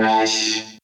Fresh.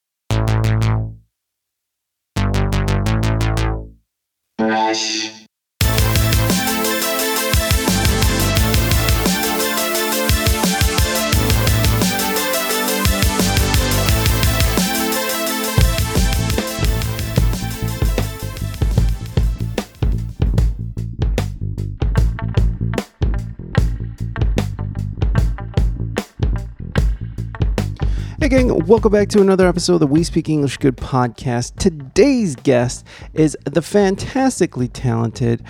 Hey, gang, welcome back to another episode of the We Speak English Good podcast. Today's guest is the fantastically talented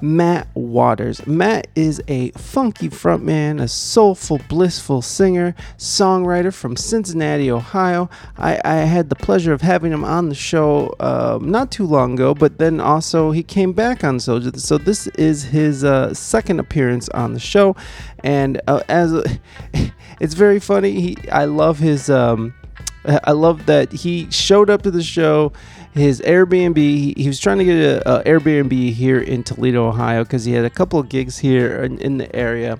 Matt Waters. Matt is a funky frontman, a soulful, blissful singer, songwriter from Cincinnati, Ohio. I, I had the pleasure of having him on the show um, not too long ago, but then also he came back on so so this is his uh, second appearance on the show, and uh, as it's very funny. He I love his. Um, I love that he showed up to the show. His Airbnb, he, he was trying to get a, a Airbnb here in Toledo, Ohio, because he had a couple of gigs here in, in the area.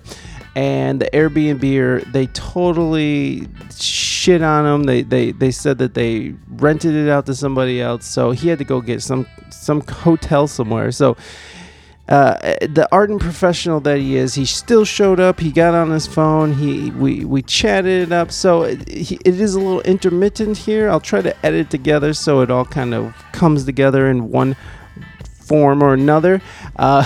And the Airbnb, they totally shit on him. They, they they said that they rented it out to somebody else, so he had to go get some some hotel somewhere. So uh, the ardent professional that he is, he still showed up. He got on his phone. He we we chatted it up. So it, it is a little intermittent here. I'll try to edit together so it all kind of comes together in one form or another. Uh,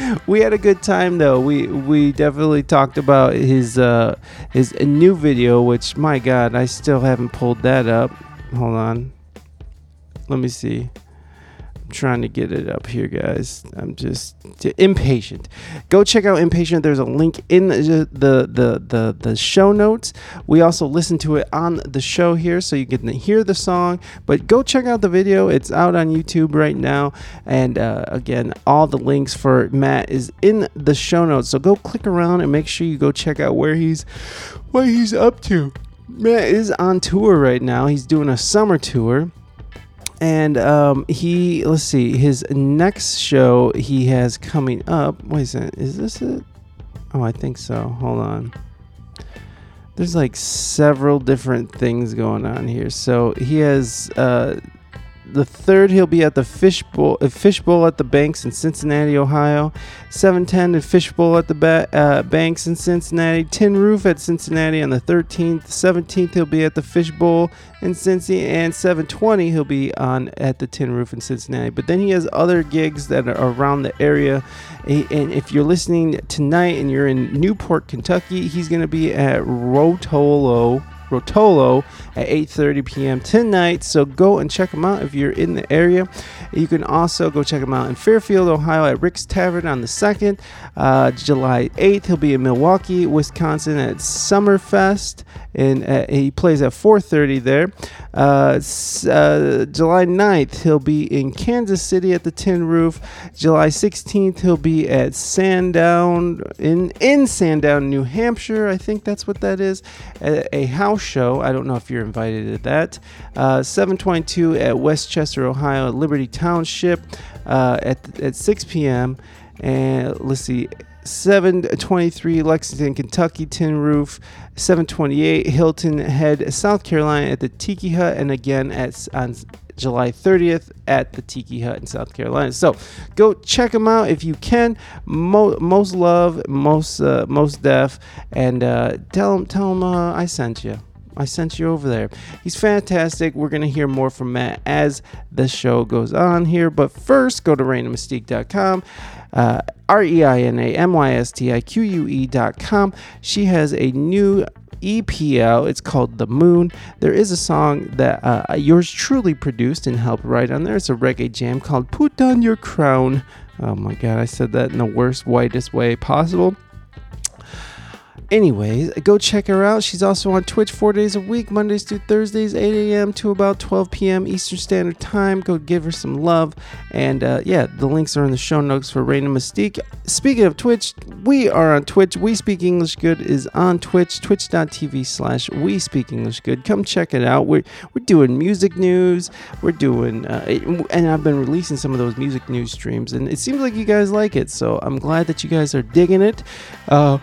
we had a good time though. We we definitely talked about his uh, his new video, which my God, I still haven't pulled that up. Hold on. Let me see trying to get it up here, guys. I'm just impatient. Go check out Impatient. There's a link in the, the the the the show notes. We also listen to it on the show here, so you can hear the song. But go check out the video. It's out on YouTube right now. And uh, again, all the links for Matt is in the show notes. So go click around and make sure you go check out where he's what he's up to. Matt is on tour right now. He's doing a summer tour and um, he let's see his next show he has coming up wait a second is this it? Oh i think so hold on. There's like several different things going on here. So he has uh, the third, he'll be at the Fishbowl, uh, Fishbowl at the Banks in Cincinnati, Ohio. 710 at Fishbowl at the ba- uh, Banks in Cincinnati. Tin Roof at Cincinnati on the 13th. 17th, he'll be at the Fishbowl in Cincinnati. And 720, he'll be on at the Tin Roof in Cincinnati. But then he has other gigs that are around the area. And if you're listening tonight and you're in Newport, Kentucky, he's going to be at Rotolo Rotolo at 8:30 p.m. tonight. So go and check them out if you're in the area. You can also go check him out in Fairfield, Ohio at Rick's Tavern on the 2nd. Uh, July 8th, he'll be in Milwaukee, Wisconsin at Summerfest, and uh, he plays at 4:30 there. Uh, uh, July 9th, he'll be in Kansas City at the Tin Roof. July 16th, he'll be at Sandown in in Sandown, New Hampshire. I think that's what that is. A, a house show. I don't know if you're invited to that. Uh, 722 at Westchester, Ohio, Liberty Township uh, at, at 6 p.m. And let's see, 723 Lexington, Kentucky Tin Roof, 728 Hilton Head, South Carolina at the Tiki Hut, and again at on July 30th at the Tiki Hut in South Carolina. So go check them out if you can. Mo- most love, most uh, most deaf, and uh, tell them tell them uh, I sent you. I sent you over there. He's fantastic. We're going to hear more from Matt as the show goes on here. But first, go to ReinaMystique.com. Uh, dot com. She has a new EPL. It's called The Moon. There is a song that uh, yours truly produced and helped write on there. It's a reggae jam called Put On Your Crown. Oh my god, I said that in the worst, whitest way possible. Anyways, go check her out. She's also on Twitch four days a week, Mondays through Thursdays, 8 a.m. to about 12 p.m. Eastern Standard Time. Go give her some love. And uh, yeah, the links are in the show notes for Reina Mystique. Speaking of Twitch, we are on Twitch. We Speak English Good is on Twitch, twitch.tv slash We Speak English Good. Come check it out. We're, we're doing music news. We're doing, uh, and I've been releasing some of those music news streams, and it seems like you guys like it. So I'm glad that you guys are digging it. Uh,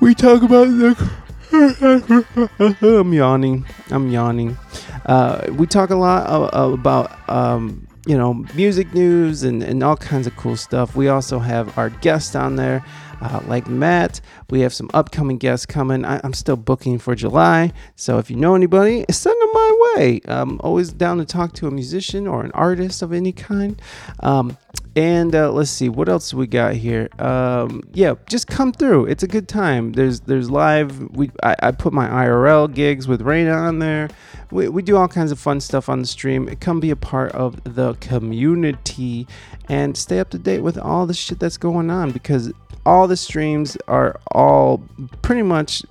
we talk about the I'm yawning. I'm yawning. Uh, we talk a lot about um, you know music news and, and all kinds of cool stuff. We also have our guests on there, uh, like Matt. We have some upcoming guests coming. I, am still booking for July, so if you know anybody, send them my way. I'm always down to talk to a musician or an artist of any kind. Um, and uh, let's see what else we got here. Um, yeah, just come through. It's a good time. There's there's live. We I, I put my IRL gigs with Raina on there. We, we do all kinds of fun stuff on the stream. Come be a part of the community and stay up to date with all the shit that's going on because all the streams are all pretty much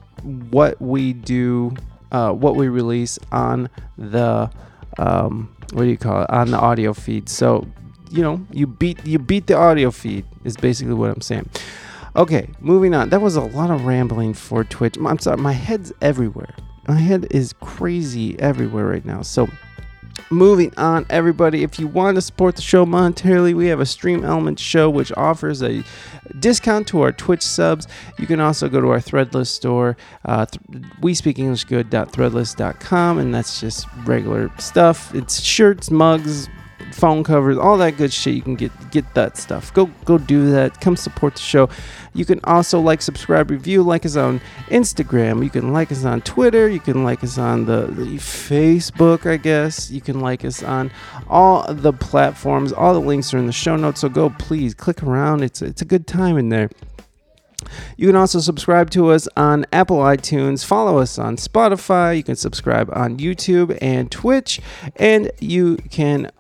what we do, uh, what we release on the um, what do you call it on the audio feed. So you know you beat you beat the audio feed is basically what I'm saying. Okay, moving on. That was a lot of rambling for Twitch. I'm sorry, my head's everywhere. My head is crazy everywhere right now. So moving on everybody if you want to support the show monetarily we have a stream element show which offers a discount to our twitch subs you can also go to our threadless store uh, th- we speak english good.threadless.com and that's just regular stuff it's shirts mugs phone covers, all that good shit. You can get get that stuff. Go go do that. Come support the show. You can also like, subscribe, review, like us on Instagram. You can like us on Twitter. You can like us on the, the Facebook, I guess. You can like us on all the platforms. All the links are in the show notes. So go please click around. It's it's a good time in there. You can also subscribe to us on Apple iTunes, follow us on Spotify, you can subscribe on YouTube and Twitch, and you can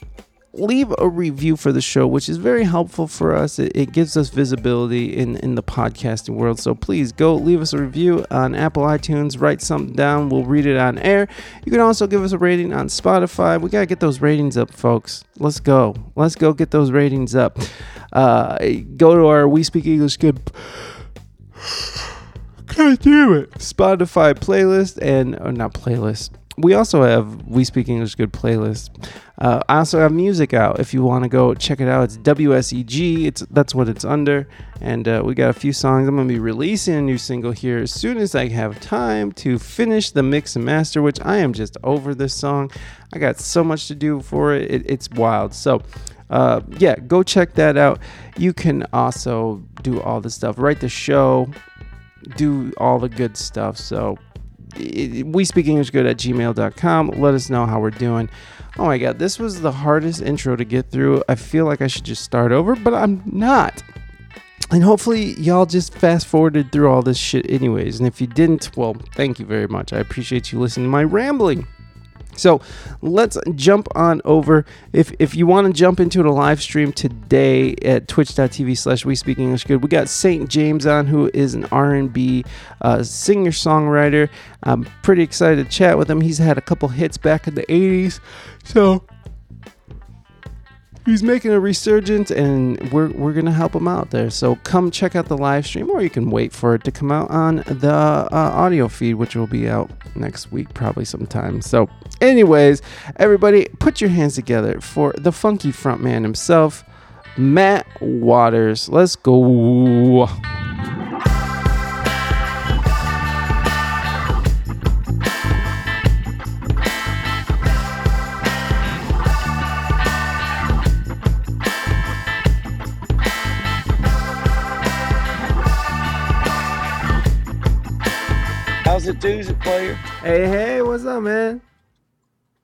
leave a review for the show, which is very helpful for us. It, it, gives us visibility in, in the podcasting world. So please go leave us a review on Apple iTunes, write something down. We'll read it on air. You can also give us a rating on Spotify. We got to get those ratings up, folks. Let's go. Let's go get those ratings up. Uh, go to our We Speak English Good. God damn it. Spotify playlist and, or not playlist we also have We Speak English Good playlist. Uh, I also have music out. If you want to go check it out, it's WSEG. It's that's what it's under, and uh, we got a few songs. I'm gonna be releasing a new single here as soon as I have time to finish the mix and master. Which I am just over this song. I got so much to do for it. it it's wild. So. Uh, yeah, go check that out. You can also do all the stuff, write the show, do all the good stuff. So we speak English good at gmail.com. Let us know how we're doing. Oh my god, this was the hardest intro to get through. I feel like I should just start over, but I'm not. And hopefully, y'all just fast forwarded through all this shit, anyways. And if you didn't, well, thank you very much. I appreciate you listening to my rambling. So let's jump on over. If if you want to jump into a live stream today at twitch.tv slash we speak English good, we got St. James on who is an R&B uh, singer songwriter. I'm pretty excited to chat with him. He's had a couple hits back in the 80s. So he's making a resurgence and we're, we're gonna help him out there. So come check out the live stream or you can wait for it to come out on the uh, audio feed which will be out next week probably sometime. So anyways everybody put your hands together for the funky frontman himself matt waters. Let's go How's it do, player? Hey, hey, what's up, man?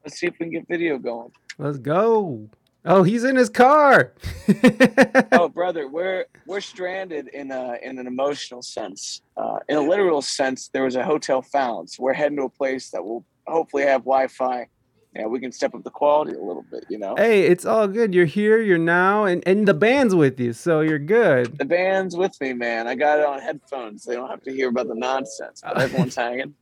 Let's see if we can get video going. Let's go. Oh, he's in his car. oh, brother, we're we're stranded in a in an emotional sense. Uh, in a literal sense, there was a hotel found. So we're heading to a place that will hopefully have Wi-Fi yeah, we can step up the quality a little bit, you know. Hey, it's all good. You're here, you're now, and and the band's with you, so you're good. The band's with me, man. I got it on headphones. So They don't have to hear about the nonsense. But everyone's hanging.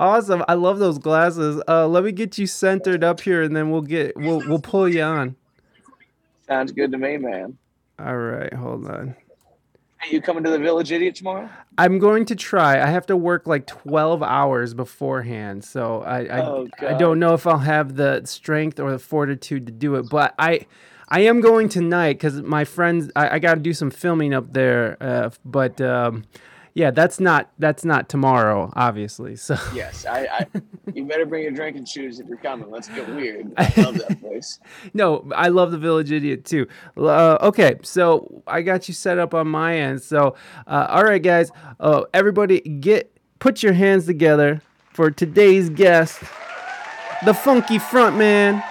Awesome. I love those glasses. Uh, let me get you centered up here, and then we'll get we'll we'll pull you on. Sounds good to me, man. All right, hold on. Are you coming to the Village Idiot tomorrow? I'm going to try. I have to work like 12 hours beforehand, so I I, Oh, I don't know if I'll have the strength or the fortitude to do it. But I I am going tonight because my friends I, I got to do some filming up there. Uh, but um, yeah, that's not that's not tomorrow, obviously. So Yes, I, I. You better bring your drinking shoes if you're coming. Let's get weird. I love that place. no, I love the Village Idiot too. Uh, okay, so I got you set up on my end. So, uh, all right, guys, uh, everybody, get put your hands together for today's guest, the funky frontman,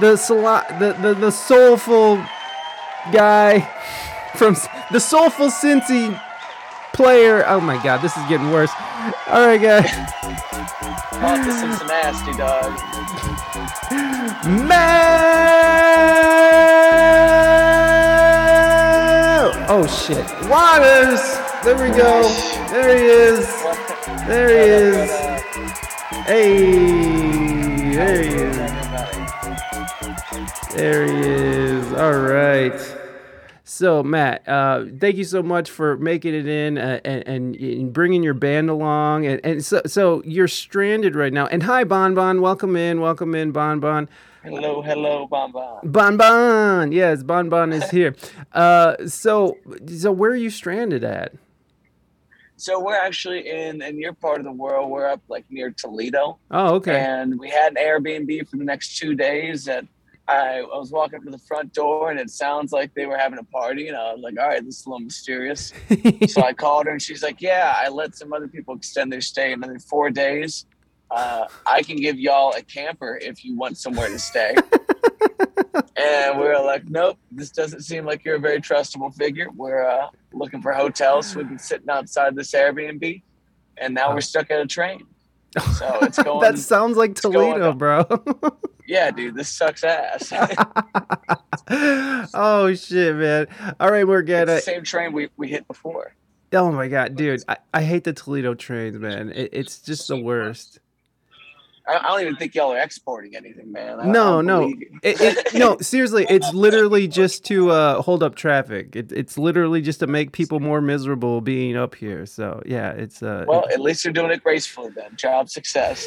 the sala- the, the the soulful guy from the soulful Cincy player. Oh my God, this is getting worse. All right, guys. To Cincinnati, dog. Matt! Oh shit. Waters! There we go. There he is. There he is. Hey, there he is. There he is. All right. So Matt, uh, thank you so much for making it in uh, and, and, and bringing your band along. And, and so, so you're stranded right now. And hi, Bon Bon. Welcome in. Welcome in, Bon Bon. Hello, hello, Bon Bon. Bon Bon. Yes, Bon Bon is here. Uh, so, so where are you stranded at? So we're actually in in your part of the world. We're up like near Toledo, Oh, okay. and we had an Airbnb for the next two days. That I, I was walking up to the front door, and it sounds like they were having a party, and I was like, "All right, this is a little mysterious." so I called her, and she's like, "Yeah, I let some other people extend their stay another four days. Uh, I can give y'all a camper if you want somewhere to stay." and we were like, "Nope, this doesn't seem like you're a very trustable figure. We're uh, looking for hotels. So we've been sitting outside this Airbnb, and now we're stuck at a train. So it's going. that sounds like Toledo, bro. Yeah, dude, this sucks ass. oh shit, man. All right, we're getting the same train we, we hit before. Oh my god, dude, I, I hate the Toledo trains, man. It, it's just the worst. I, I don't even think y'all are exporting anything, man. I, No, no, it, it, no. Seriously, it's literally just to uh, hold up traffic. It, it's literally just to make people more miserable being up here. So yeah, it's uh. Well, at least you're doing it gracefully then. Job success.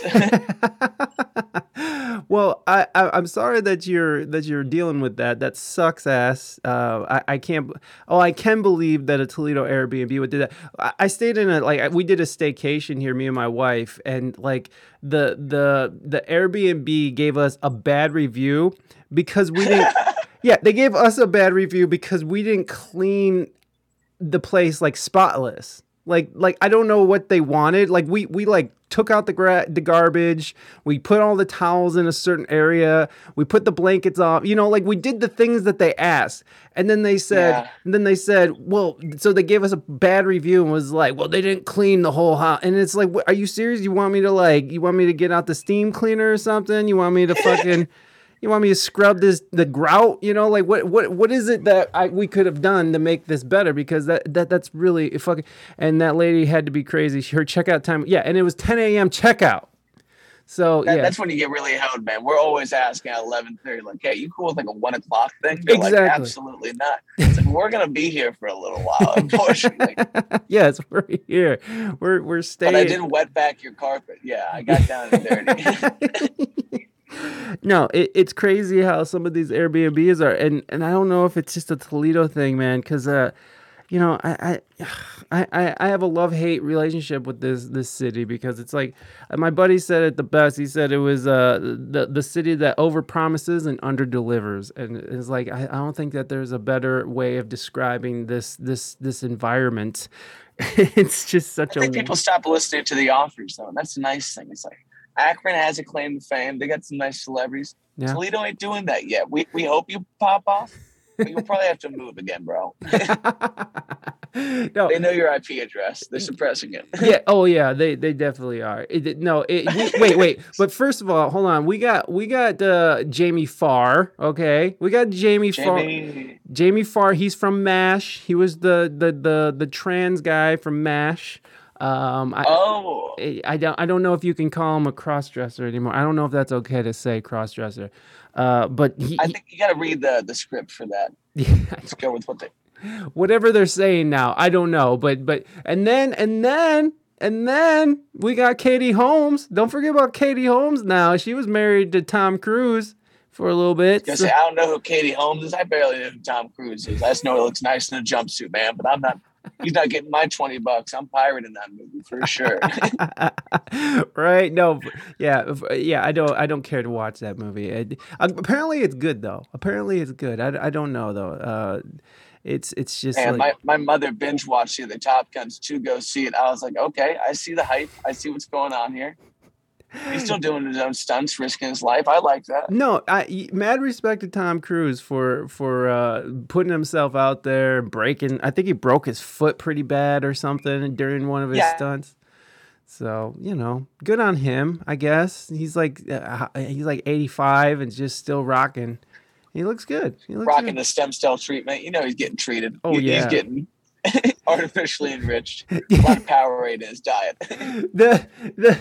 Well, I, I I'm sorry that you're that you're dealing with that. That sucks ass. Uh, I I can't. Oh, I can believe that a Toledo Airbnb would do that. I, I stayed in a like we did a staycation here, me and my wife, and like the the the Airbnb gave us a bad review because we didn't. yeah, they gave us a bad review because we didn't clean the place like spotless. Like like I don't know what they wanted. Like we we like took out the gra- the garbage. We put all the towels in a certain area. We put the blankets off. You know, like we did the things that they asked. And then they said Yeah. and then they said, "Well, so they gave us a bad review and was like, "Well, they didn't clean the whole house." And it's like, what, "Are you serious? You want me to like you want me to get out the steam cleaner or something? You want me to fucking you want me to scrub this the grout you know like what what what is it that I, we could have done to make this better because that that that's really fucking and that lady had to be crazy her checkout time yeah and it was 10 a.m checkout so That, yeah That's when you get really held, man. We're always asking at eleven thirty, like, "Hey, you cool with like a one o'clock thing?" They're like, Exactly. "Absolutely not." It's like, we're gonna be here for a little while, unfortunately. yes we're here we're we're staying but I didn't wet back your carpet. Yeah, I got down and dirty. no, it, it's crazy how some of these Airbnbs are, and and I don't know if it's just a Toledo thing, man, because uh, you know, I I I, I have a love hate relationship with this this city because it's like uh, my buddy said it the best. He said it was uh the the city that over promises and under delivers, and it's like I, I don't think that there's a better way of describing this this this environment. it's just such I a people stop listening to the offers, though. That's a nice thing. It's like Akron has a claim to fame. They got some nice celebrities. Yeah. Toledo ain't doing that yet. We we hope you pop off. But you'll probably have to move again, bro. no, They know your IP address. They're suppressing it. yeah. Oh, yeah. They they definitely are. It, no. It, we- wait, wait. But first of all, hold on. We got we got uh, Jamie Farr. Okay, we got Jamie, Farr. Jamie, Jamie Farr. He's from Mash. He was the the the the trans guy from Mash. Um, I, oh, I- I don't I don't know if you can call him a crossdresser anymore. I don't know if that's okay to say crossdresser. Uh, but he, I think you got to read the the script for that. he- Let's go with what they. whatever they're saying now. I don't know, but but and then and then and then we got Katie Holmes. Don't forget about Katie Holmes. Now she was married to Tom Cruise for a little bit. Gonna so- say I don't know who Katie Holmes is. I barely know who Tom Cruise is. I just know he looks nice in a jumpsuit, man. But I'm not. He's not getting my twenty bucks. I'm pirating that movie for sure. right? No, yeah, yeah. I don't. I don't care to watch that movie. It, apparently, it's good though. Apparently, it's good. I, I don't know though. Uh, it's it's just and like, my, my mother binge watched the Top Guns to go see it. I was like, okay, I see the hype. I see what's going on here. He's still doing his own stunts, risking his life. I like that. No, I mad respect to Tom Cruise for for uh, putting himself out there, breaking. I think he broke his foot pretty bad or something during one of his Yeah. stunts. So you know, good on him. I guess he's like uh, he's like eighty five and just still rocking. He looks good. He looks Rocking good. the stem cell treatment. You know he's getting treated. Oh, He- yeah. He's getting artificially enriched. A lot power in his diet. the the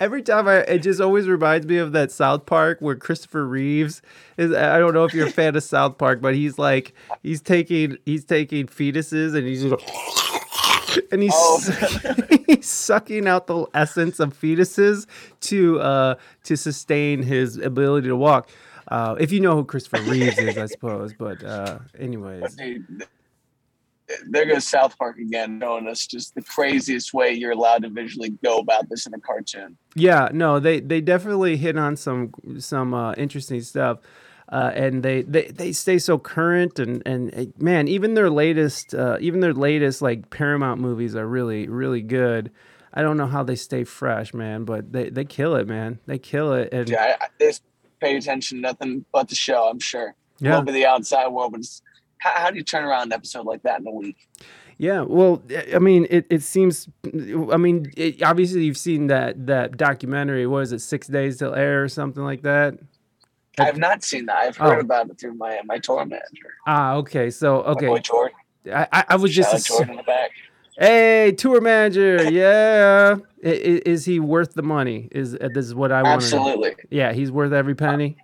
every time I it just always reminds me of that South Park where Christopher Reeves is I don't know if you're a fan of South Park but he's like he's taking he's taking fetuses and he's just and he's Oh. he's sucking out the essence of fetuses to uh to sustain his ability to walk. Uh, if you know who Christopher Reeves is, I suppose. But uh, anyways, Dude, there goes South Park again, knowing us just the craziest way you're allowed to visually go about this in a cartoon. Yeah, no, they they definitely hit on some some uh, interesting stuff, uh, and they, they they stay so current and and uh, man, even their latest uh, even their latest like Paramount movies are really really good. I don't know how they stay fresh, man, but they they kill it, man. They kill it, and Yeah, I, I they just pay attention to nothing but the show. I'm sure. yeah, Over the outside world, but how, how do you turn around an episode like that in a week? Yeah, well, I mean, it, it seems. I mean, it, obviously, you've seen that that documentary. What is it, Six Days Till Air or something like that? I have not seen that. I've heard Oh. about it through my my tour manager, Ah, okay. So, okay. my boy Jordan. I, I, was Shout just. out assu- Jordan in the back. Hey, tour manager. Yeah, I- i- is he worth the money? Is uh, this is what I want? Absolutely, Yeah, he's worth every penny.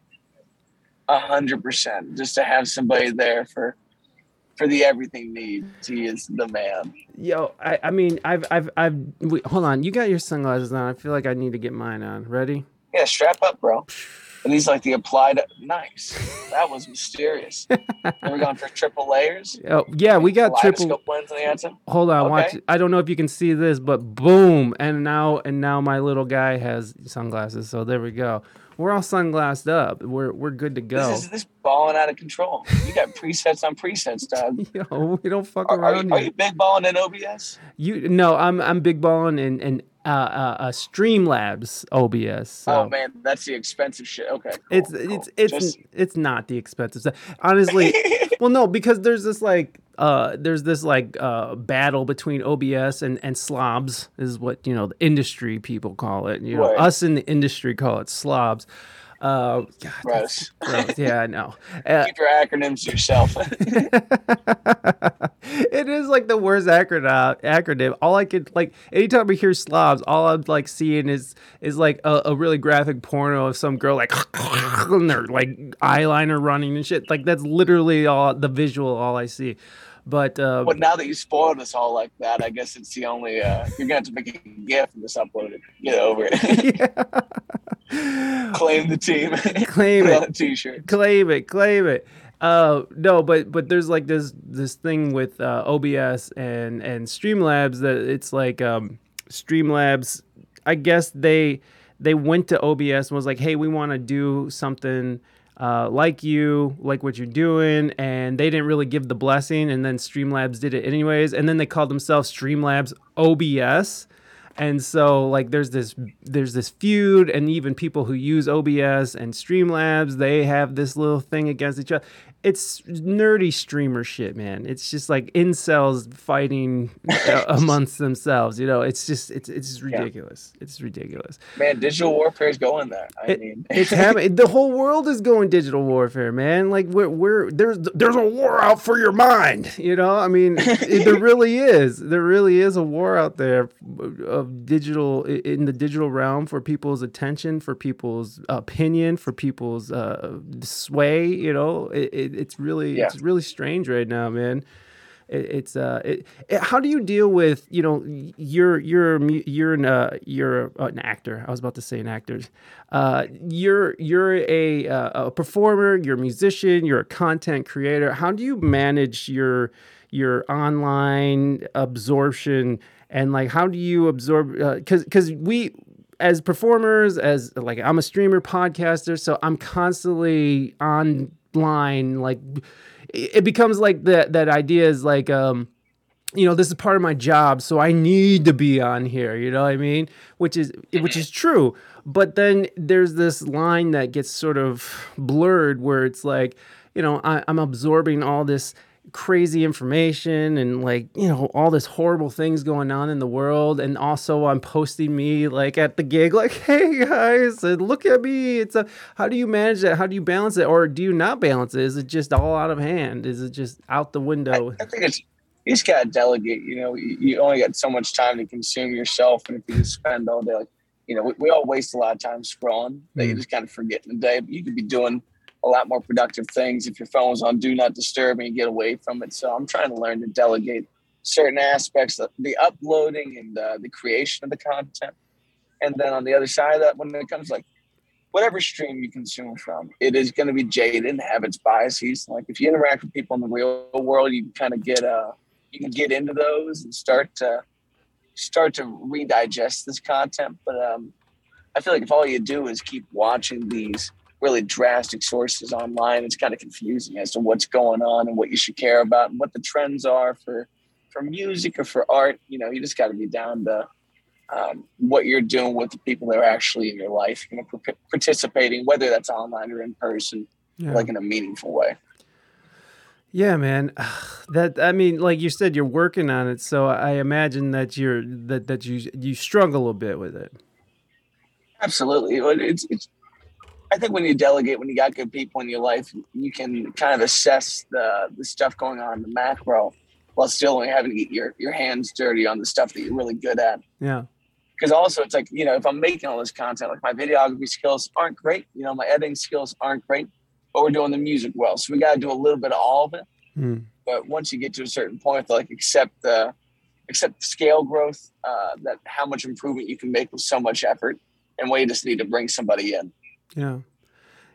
a hundred percent. Just to have somebody there for for the everything needs. He is the man. Yo, I, I mean, I've, I've, I've. Wait, hold on. You got your sunglasses on. I feel like I need to get mine on. Ready? Yeah, strap up, bro. And he's like the applied. Nice. That was mysterious. Never going for triple layers. Oh, yeah, we got triple. Lens on the outside. Hold on, watch. I don't know if you can see this, but boom, and now and now my little guy has sunglasses. So there we go. We're all sunglassed up. We're we're good to go. This is this balling out of control. You got presets on presets, dog. Yo, we don't fuck Are, are, around you, are you big balling in OBS? You no, I'm I'm big balling in in uh, uh, uh Streamlabs OBS. So. Oh man, that's the expensive shit. Okay, cool, It's cool. it's it's Just- it's not the expensive stuff. Honestly, well, no, because there's this like uh there's this like uh battle between OBS and and slobs is what you know the industry people call it. You know, Right. us in the industry call it slobs. Uh, God, Gross. gross. Yeah, I know. Uh, Keep your acronyms yourself. it is like the worst acronym. Acronym. All I could like anytime I hear slobs, all I'm like seeing is is like a, a really graphic porno of some girl like and like eyeliner running and shit. Like that's literally all the visual all I see. But uh, but now that you spoiled us all like that, I guess it's the only. Uh, you're gonna have to make a gift and just upload it. Get over it. yeah. Claim the team. claim it. t-shirt. claim it, claim it. Uh, no, but but there's like this this thing with uh, OBS and and Streamlabs that it's like um, Streamlabs. I guess they they went to OBS and was like, hey, we want to do something. Uh, like you, like what you're doing, and they didn't really give the blessing, and then Streamlabs did it anyways, and then they called themselves Streamlabs OBS, and so like there's this there's this feud and even people who use OBS and Streamlabs they have this little thing against each other. It's nerdy streamer shit, man. It's just like incels fighting uh, amongst themselves. You know, it's just it's it's just Yeah. ridiculous. It's ridiculous. Man, digital warfare is going there. I It- mean, It's happening. The whole world is going digital warfare, man. Like we're we're there's there's a war out for your mind. You know, I mean, it, there really is. There really is a war out there of digital in the digital realm for people's attention, for people's opinion, for people's uh, sway. You know, it, it, it's really Yeah. it's really strange right now, man. it, it's uh, it, it, how do you deal with you know you're you're you're an uh, you're uh, an actor. I was about to say an actor. Uh, you're you're a uh, a performer. You're a musician. You're a content creator. How do you manage your your online absorption and like how do you absorb because because we as performers as like i'm a streamer podcaster so i'm constantly online like it becomes like that that idea is like um you know this is part of my job so i need to be on here you know what i mean? Which is which is true. But then there's this line that gets sort of blurred where it's like you know I, i'm absorbing all this crazy information and like you know all this horrible things going on in the world. And also i'm posting me like at the gig like hey guys look at me. It's a how do you manage that? How do you balance it? Or do you not balance it? Is it just all out of hand? Is it just out the window? I think it's you just gotta delegate. You know, you, you only got so much time to consume yourself, and if you just spend all day, like you know, we, we all waste a lot of time scrolling that you Mm. just kind of forget in the day. But you could be doing a lot more productive things if your phone's on do not disturb and you get away from it. So I'm trying to learn to delegate certain aspects, the uploading and uh, the creation of the content, and then on the other side of that, when it comes like whatever stream you consume from, it is going to be jaded and have its biases. Like if you interact with people in the real world, you can kind of get uh you can get into those and start to start to redigest this content. But um, I feel like if all you do is keep watching these really drastic sources online, it's kind of confusing as to what's going on and what you should care about and what the trends are for for music or for art. You know, you just got to be down to um, what you're doing with the people that are actually in your life, you know, par- participating, whether that's online or in person, yeah. like in a meaningful way. Yeah, man. That I mean, like you said, you're working on it, so I imagine that you're that that you you struggle a bit with it. Absolutely. It's, it's, I think when you delegate, when you got good people in your life, you can kind of assess the, the stuff going on in the macro while still only having to get your, your hands dirty on the stuff that you're really good at. Yeah. Because also, it's like, you know, if I'm making all this content, like my videography skills aren't great, you know, my editing skills aren't great, but we're doing the music well. So we got to do a little bit of all of it. Mm. But once you get to a certain point, like accept the, accept the scale growth, uh, that how much improvement you can make with so much effort and we just need to bring somebody in. Yeah.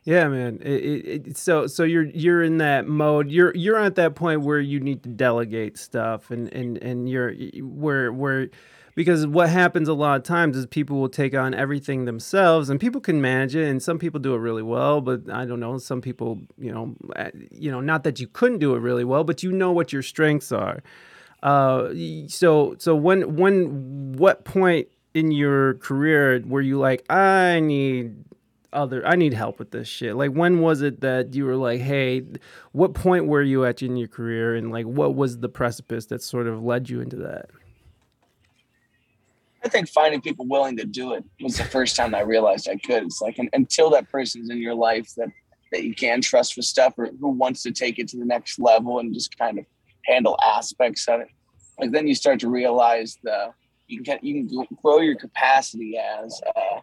Yeah, man. It, it, it, so so you're you're in that mode. You're you're at that point where you need to delegate stuff and and and you're where where because what happens a lot of times is people will take on everything themselves and people can manage it and some people do it really well but i don't know some people you know uh, you know not that you couldn't do it really well but you know what your strengths are uh so so when when what point in your career were you like i need other i need help with this shit like when was it that you were like hey what point were you at in your career and like what was the precipice that sort of led you into that I think finding people willing to do it was the first time I realized I could. It's like un- until that person's in your life that that you can trust with stuff or who wants to take it to the next level and just kind of handle aspects of it. Like then you start to realize the you can you can grow your capacity as uh,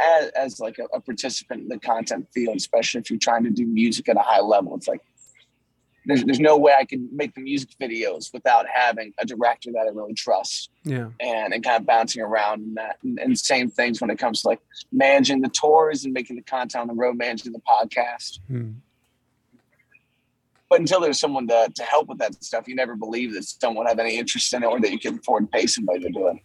as, as like a, a participant in the content field, especially if you're trying to do music at a high level. It's like there's there's no way I can make the music videos without having a director that I really trust yeah and, and kind of bouncing around and that and, and same things when it comes to like managing the tours and making the content on the road, managing the podcast. Hmm. But until there's someone to, to help with that stuff, you never believe that someone have any interest in it or that you can afford to pay somebody to do it.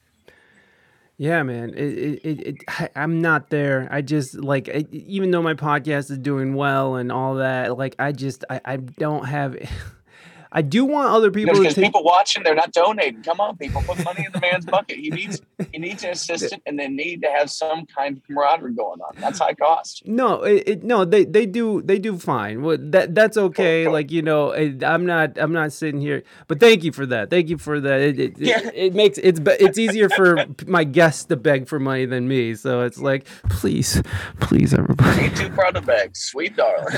Yeah, man. It, it, it, it, I'm not there. I just like, even though my podcast is doing well and all that, like, I just, I, I don't have. I do want other people to Because take. people watching, they're not donating. Come on, people, put money in the man's bucket. He needs he needs an assistant, and they need to have some kind of camaraderie going on. That's high cost. No, it, it no, they they do they do fine. Well, that that's okay. Like you know, it, I'm not I'm not sitting here. But thank you for that. Thank you for that. It it, Yeah. it, makes it's it's easier for my guests to beg for money than me. So it's like, please, please, everybody. Ain't too proud of beg, sweet darling.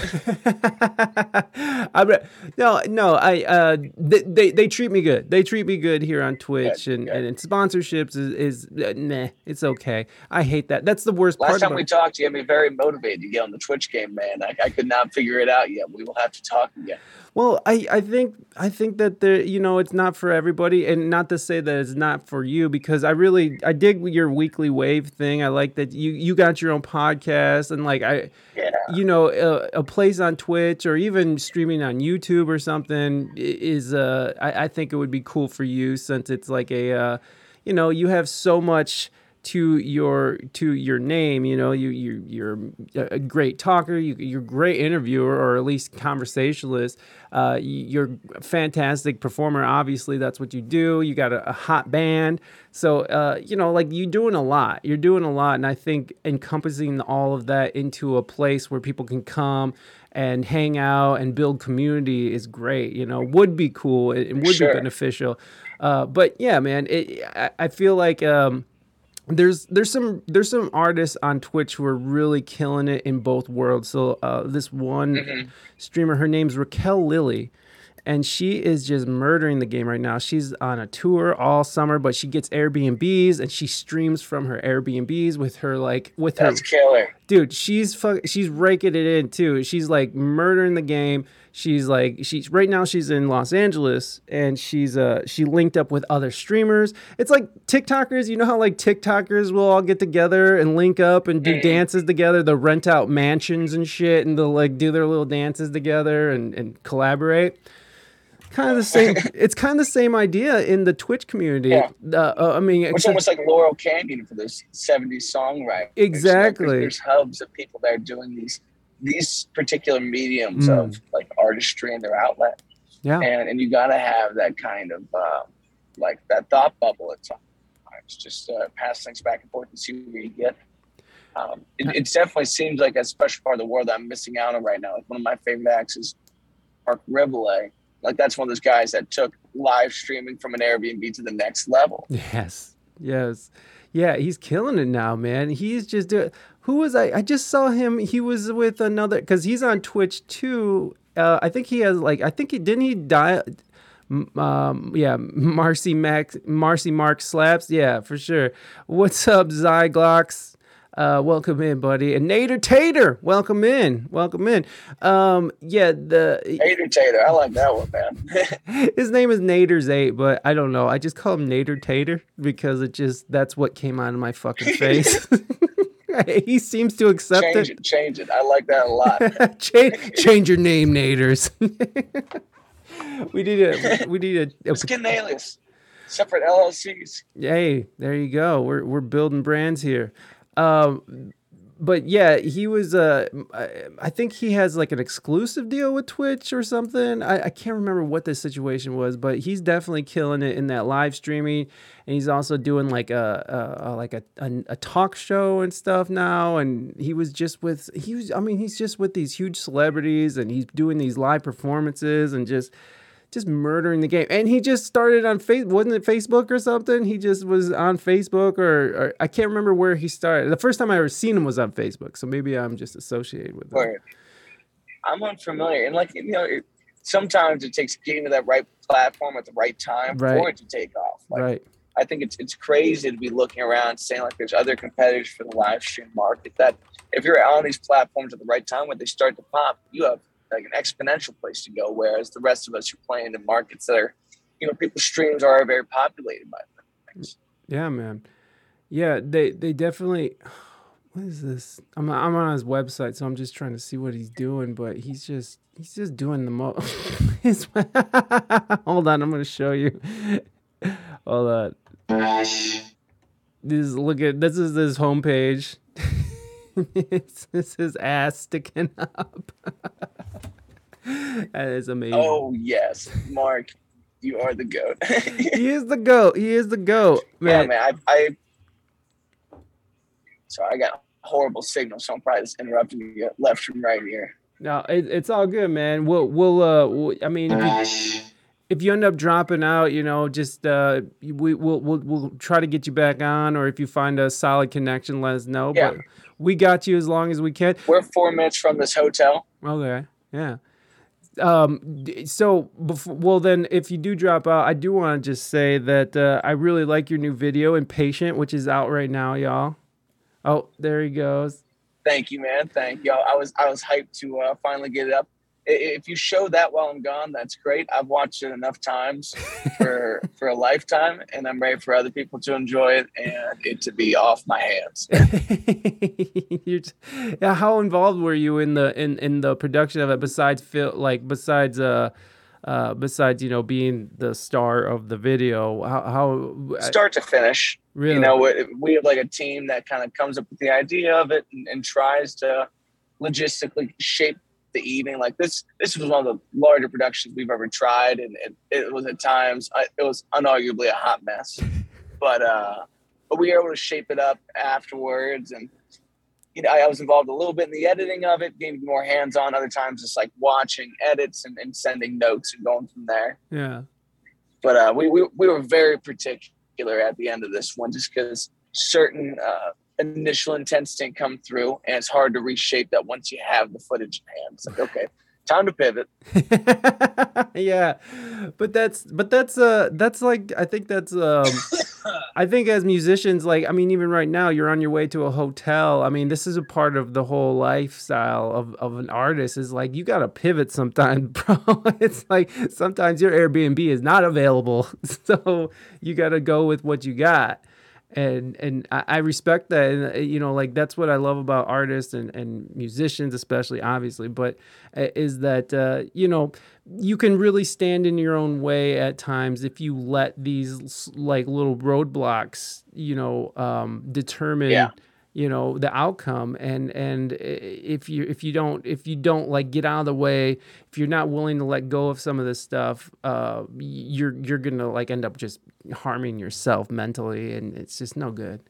I'm, no, no, I uh, they, they they treat me good. They treat me good here on Twitch, Good, and, good. and, sponsorships is, is uh, nah. It's okay. I hate that. That's the worst Last part. time we talked, you had me very motivated to get on the Twitch game, man. I, I could not figure it out yet. We will have to talk again. Well, I, I think I think that there you know it's not for everybody, and not to say that it's not for you because I really I dig your weekly wave thing. I like that you you got your own podcast and like I Yeah. you know a, a place on Twitch or even streaming on YouTube or something is uh I, I think it would be cool for you since it's like a uh, you know you have so much to your to your name you know you you you're a great talker you, you're a great interviewer or at least conversationalist. Uh, you're a fantastic performer obviously that's what you do. You got a, a hot band. So uh, you know like you're doing a lot. You're doing a lot and i think encompassing all of that into a place where people can come and hang out and build community is great you know would be cool it, it would Sure. be beneficial. Uh, but yeah man it, I, I feel like um, there's there's some there's some artists on Twitch who are really killing it in both worlds. So uh, this one streamer, her name's Raquel Lilly, and she is just murdering the game right now. She's on a tour all summer, but she gets Airbnbs and she streams from her Airbnbs with her like with her That's killer. dude she's fuck, she's raking it in too she's like murdering the game she's like she's right now she's in los angeles and she's uh she linked up with other streamers it's like tiktokers you know how like tiktokers will all get together and link up and do dances together they'll rent out mansions and shit and they'll like do their little dances together and, and collaborate kind of the same it's kind of the same idea in the twitch community Yeah. uh, uh, i mean It's almost like Laurel Canyon for those 70s songwriters. Exactly. Like, there's, there's hubs of people that are doing these these particular mediums Mm. of like artistry and their outlet. yeah And and you gotta have that kind of uh, like that thought bubble at times. Just uh, pass things back and forth and see where you get. Um, it, it definitely seems like a special part of the world that I'm missing out on right now. Like one of my favorite acts is Marc Rebillet. Like that's one of those guys that took live streaming from an Airbnb to the next level. Yes. Yes. Yeah, he's killing it now, man. He's just doing. Who was I? I just saw him. He was with another because he's on Twitch too. Uh, I think he has like. I think he didn't he die. Um, yeah, Marcy Max, Marcy Mark slaps. Yeah, for sure. What's up, Zyglox? Uh, welcome in, buddy. And Nader Tater, welcome in, welcome in. Um, yeah, the Nader Tater, I like that one, man. his name is Nader's eight, but I don't know. I just call him Nader Tater because it just that's what came out of my fucking face. he seems to accept change it. it, change it. I like that a lot. change, change your name, Naders. we need a we need a, Let's get an alias. Separate LLCs. hey, there you go. We're we're building brands here. Um, but yeah, he was. Uh, I, think he has like an exclusive deal with Twitch or something. I, I can't remember what the situation was, but he's definitely killing it in that live streaming, and he's also doing like a, a, a like a, a a talk show and stuff now. And he was just with he was. I mean, he's just with these huge celebrities, and he's doing these live performances and just just murdering the game. And he just started on Facebook, wasn't it Facebook or something? He just was on Facebook or, or I can't remember where he started. The first time I ever seen him was on Facebook, so maybe I'm just associated with. Where I'm unfamiliar. And like, you know, it, sometimes it takes getting to that right platform at the right time Right. for it to take off. Like, Right. I think it's it's crazy to be looking around saying like there's other competitors for the live stream market that if you're on these platforms at the right time when they start to pop, you have like an exponential place to go. Whereas the rest of us are playing in markets that are, you know, people's streams are very populated by things. Yeah, man. Yeah, they they definitely. What is this? I'm I'm on his website, so I'm just trying to see what he's doing. But he's just he's just doing the most. Hold on, I'm gonna show you. Hold on. Fresh. This look at this is his homepage. it's, it's his ass sticking up. that is amazing. Oh yes, Mark, you are the goat. He is the goat. He is the goat, man. yeah, man. I, I so I got horrible signal, so I'm probably just interrupting you left from right here. No, it, it's all good, man. We'll we'll uh, we'll- I mean, if you, if you end up dropping out, you know, just uh, we we'll, we'll we'll try to get you back on, or if you find a solid connection, let us know. Yeah. But we got you as long as we can. We're four minutes from this hotel. Okay, yeah. Um, so, before, well, then, if you do drop out, I do want to just say that uh, I really like your new video, Impatient, which is out right now, y'all. Oh, there he goes. Thank you, man. Thank y'all. I was I was hyped to uh, finally get it up. If you show that while I'm gone, that's great. I've watched it enough times for for a lifetime, and I'm ready for other people to enjoy it and it to be off my hands. Yeah, how involved were you in the in in the production of it? Besides, Phil, like besides uh. Uh, besides, you know, being the star of the video, how, how Start to finish, really? you know, we- we have like a team that kind of comes up with the idea of it and, and tries to logistically shape the evening. Like this, this was one of the larger productions we've ever tried, and it, it was at times it was unarguably a hot mess, but uh, but we were able to shape it up afterwards, and you know, I, I was involved a little bit in the editing of it, getting more hands on. Other times, just like watching edits and, and sending notes and going from there yeah. but uh, we, we we were very particular at the end of this one just because certain uh, initial intents didn't come through and it's hard to reshape that once you have the footage in hand. It's like okay time to pivot. Yeah but that's but that's uh that's like i think that's um i think as musicians like i mean even right now you're on your way to a hotel. I mean this is a part of the whole lifestyle of, of an artist is like you gotta pivot sometimes bro. It's like sometimes your airbnb is not available so you gotta go with what you got and and I, respect that and uh, you know like that's what I love about artists and and musicians especially obviously but uh, is that uh, you know you can really stand in your own way at times if you let these like little roadblocks you know um, determine Yeah. You know the outcome. And and if you if you don't if you don't like get out of the way if you're not willing to let go of some of this stuff uh you're you're gonna like end up just harming yourself mentally and it's just no good.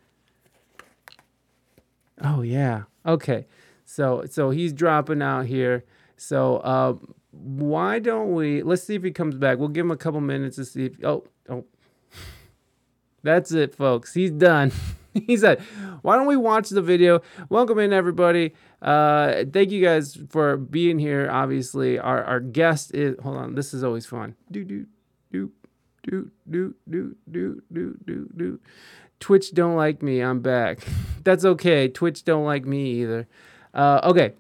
Oh yeah. Okay. So so he's dropping out here. So um why don't we let's see if he comes back. We'll give him a couple minutes to see if oh oh. That's it folks. He's done he said why don't we watch the video? Welcome in everybody. Uh thank you guys for being here. Obviously our our guest is hold on this is always fun. Do do do do do do do do do do. Twitch don't like me i'm back. That's okay. Twitch don't like me either. Uh okay.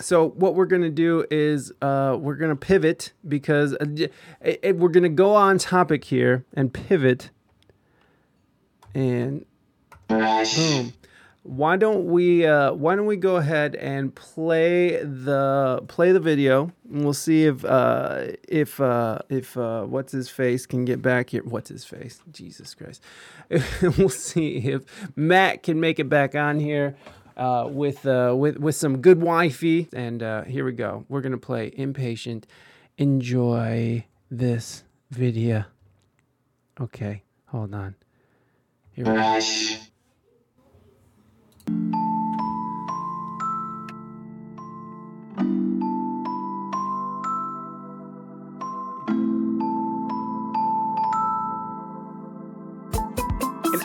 So what we're gonna do is uh, we're gonna pivot because uh, j- it- it- we're gonna go on topic here and pivot and boom. Why don't we uh, why don't we go ahead and play the play the video and we'll see if uh, if uh, if uh, what's his face can get back here. What's his face? Jesus christ. We'll see if matt can make it back on here uh, with uh, with with some good wifey. And uh, here we go. We're gonna play impatient. Enjoy this video. Okay hold on. Here we go.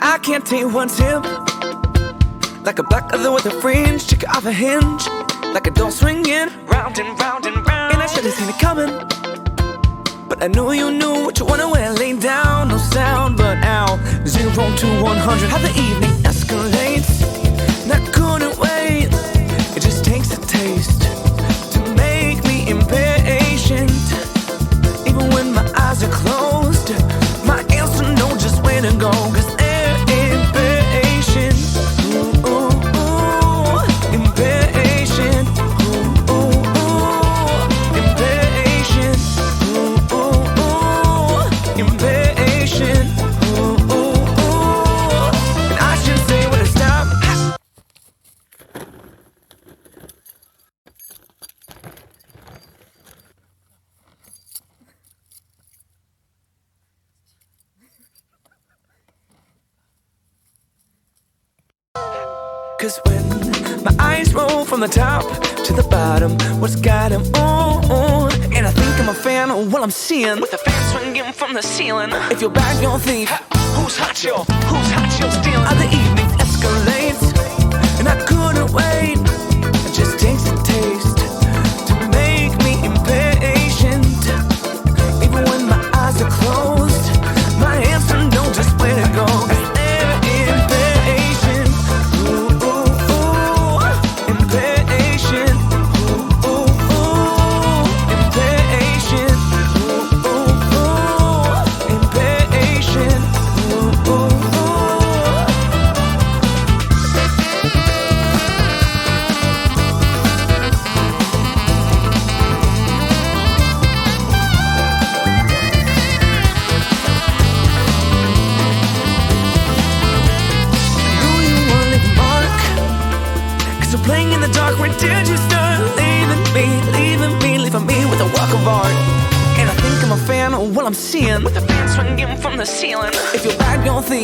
I can't take one tip. Like a black leather with a fringe Check off a hinge. Like a door swinging Round and round and round. And I should've seen it coming. But I knew you knew what you wanna wear. Lay down, no sound but out. Zero to 100 How the evening escalates. I couldn't wait. It just takes a taste To make me impatient. Even when my eyes are closed, Cause when my eyes roll from the top to the bottom, what's got 'em on? And I think I'm a fan of what I'm seeing. With the fan swinging from the ceiling. If you're bad, you're a thief. Who's hot, yo? Who's hot, yo? Stealing. How the evening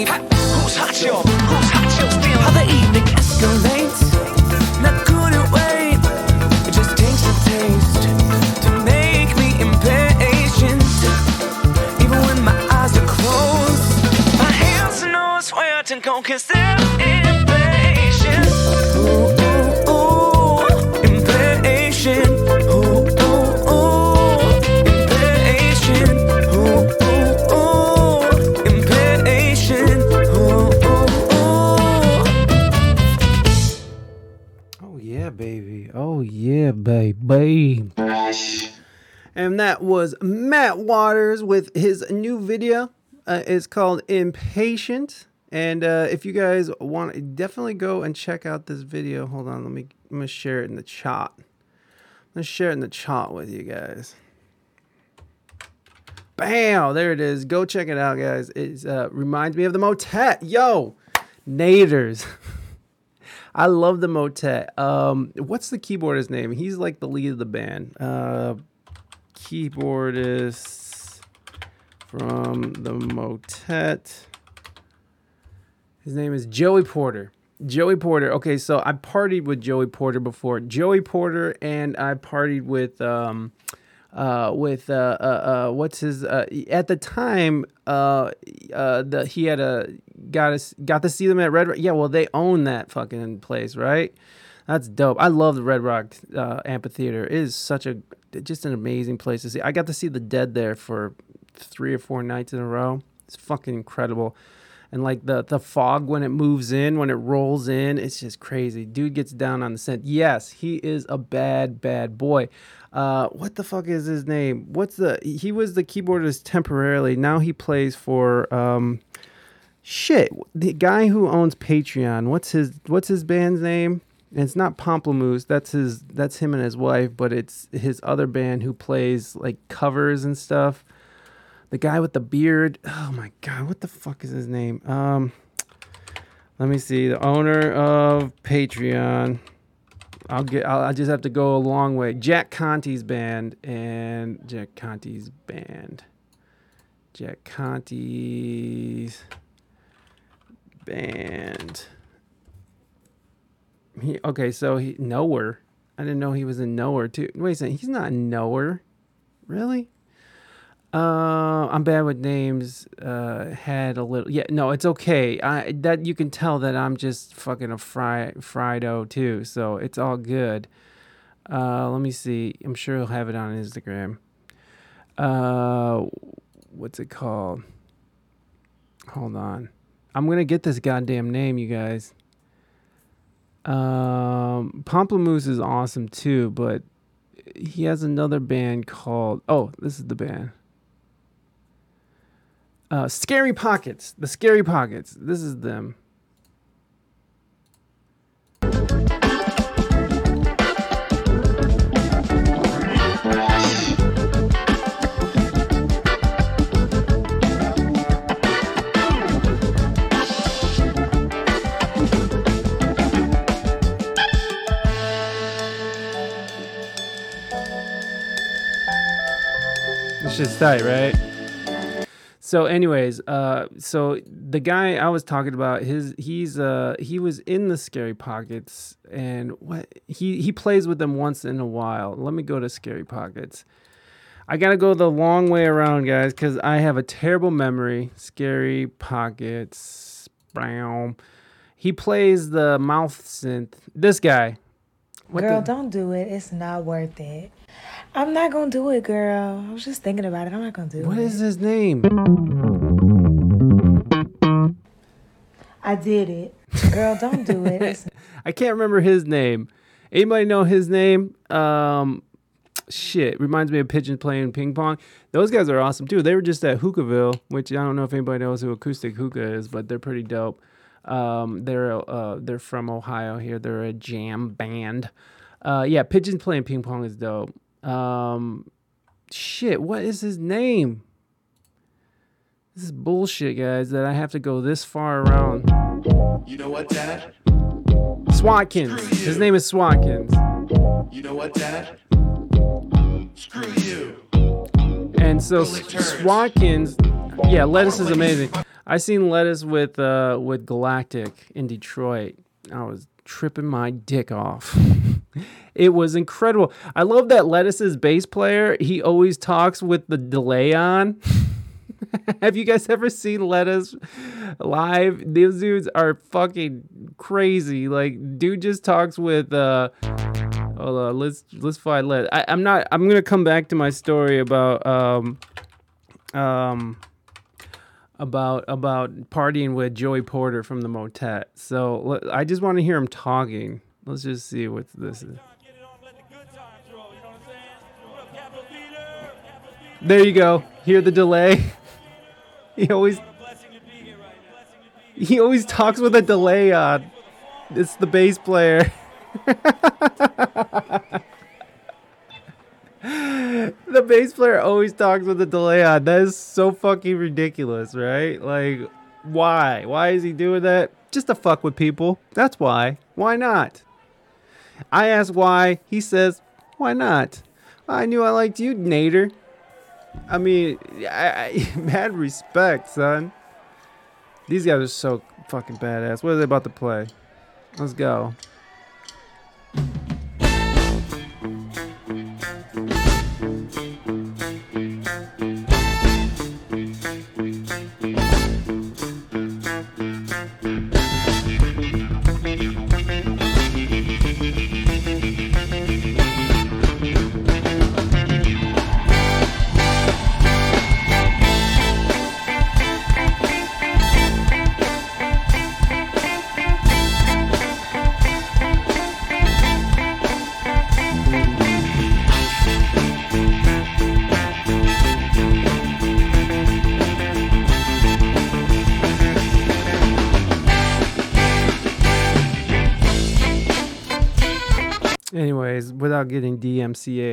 bad, that was Matt Waters with his new video. Uh, it's called Impatient. And uh, if you guys want, definitely go and check out this video. Hold on, let me. I'm gonna share it in the chat. Gonna share it in the chat with you guys. Bam! There it is. Go check it out, guys. It uh, reminds me of the Motet. Yo, Naders. I love the Motet. Um, what's the keyboardist name? He's like the lead of the band. Uh, keyboardist from the Motet. His name is Joey Porter. Joey Porter. Okay, so I partied with Joey Porter before. Joey Porter and I partied with um uh with uh uh, uh what's his uh at the time uh uh the he had a got us got to see them at Red Rock. Yeah, well they own that fucking place, right? That's dope. I love the Red Rock uh, Amphitheater. It is such a just an amazing place to see. I got to see the Dead there for three or four nights in a row. It's fucking incredible. And like the the fog when it moves in, when it rolls in, it's just crazy. Dude gets down on the scent. Yes, he is a bad bad boy. Uh, what the fuck is his name? What's the? He was the keyboardist temporarily. Now he plays for um, shit. The guy who owns Patreon. What's his What's his band's name? And it's not Pomplamoose. That's his. That's him and his wife. But it's his other band who plays like covers and stuff. The guy with the beard. Oh my god, what the fuck is his name? Um, let me see. The owner of Patreon. I'll get. I'll, I just have to go a long way. Jack Conte's band and Jack Conte's band. Jack Conte's band. He okay. So he nowhere. I didn't know he was in nowhere too. Wait a second. He's not nowhere. Really? Uh, I'm bad with names. Uh, had a little. Yeah, no, it's okay. I that you can tell that I'm just fucking a fry Frido too. So it's all good. Uh, let me see. I'm sure he'll have it on Instagram. Uh, what's it called? Hold on. I'm gonna get this goddamn name, you guys. Um, Pomplamoose is awesome too, but he has another band called. Oh, this is the band. Uh, Scary Pockets. The Scary Pockets. This is them. It's just tight, right? So, anyways, uh, so the guy I was talking about, his he's uh he was in the Scary Pockets, and what he he plays with them once in a while. Let me go to Scary Pockets. I gotta go the long way around, guys, because I have a terrible memory. Scary Pockets, brown. He plays the mouth synth. This guy. What girl, the- don't do it. It's not worth it. I'm not gonna do it, girl. I was just thinking about it. I'm not gonna do What it. is his name? I did it. Girl, don't do it. It's I can't remember his name. Anybody know his name? Um, shit, reminds me of Pigeon playing ping pong. Those guys are awesome too. They were just at Hookahville, which I don't know if anybody knows who Ekoostik Hookah is, but they're pretty dope. Um, they're uh, they're from Ohio here. They're a jam band. Uh, yeah, Pigeon playing ping pong is dope. Um, shit, what is his name? This is bullshit, guys. That I have to go this far around. You know what, Dad? Swatkins. His name is Swatkins. You know what, Dad? Screw you. And so Swatkins, yeah, lettuce is amazing. I seen lettuce with uh with Galactic in Detroit. I was tripping my dick off. it was incredible. I love that lettuce's bass player. He always talks with the delay on. Have you guys ever seen Lettuce live? These dudes are fucking crazy. Like, dude just talks with uh hold on, let's let's find Let. I, I'm not I'm gonna come back to my story about um um about about partying with Joey Porter from the Motet. So I just want to hear him talking. Let's just see what this is. There you go. Hear the delay. He always he always talks with a delay on. It's the bass player. the bass player always talks with a delay on. That is so fucking ridiculous, right? Like, why? Why is he doing that? Just to fuck with people. That's why. Why not? I ask why. He says, why not? I knew I liked you, Nader. I mean, I, I mad respect, son. These guys are so fucking badass. What are they about to play? Let's go.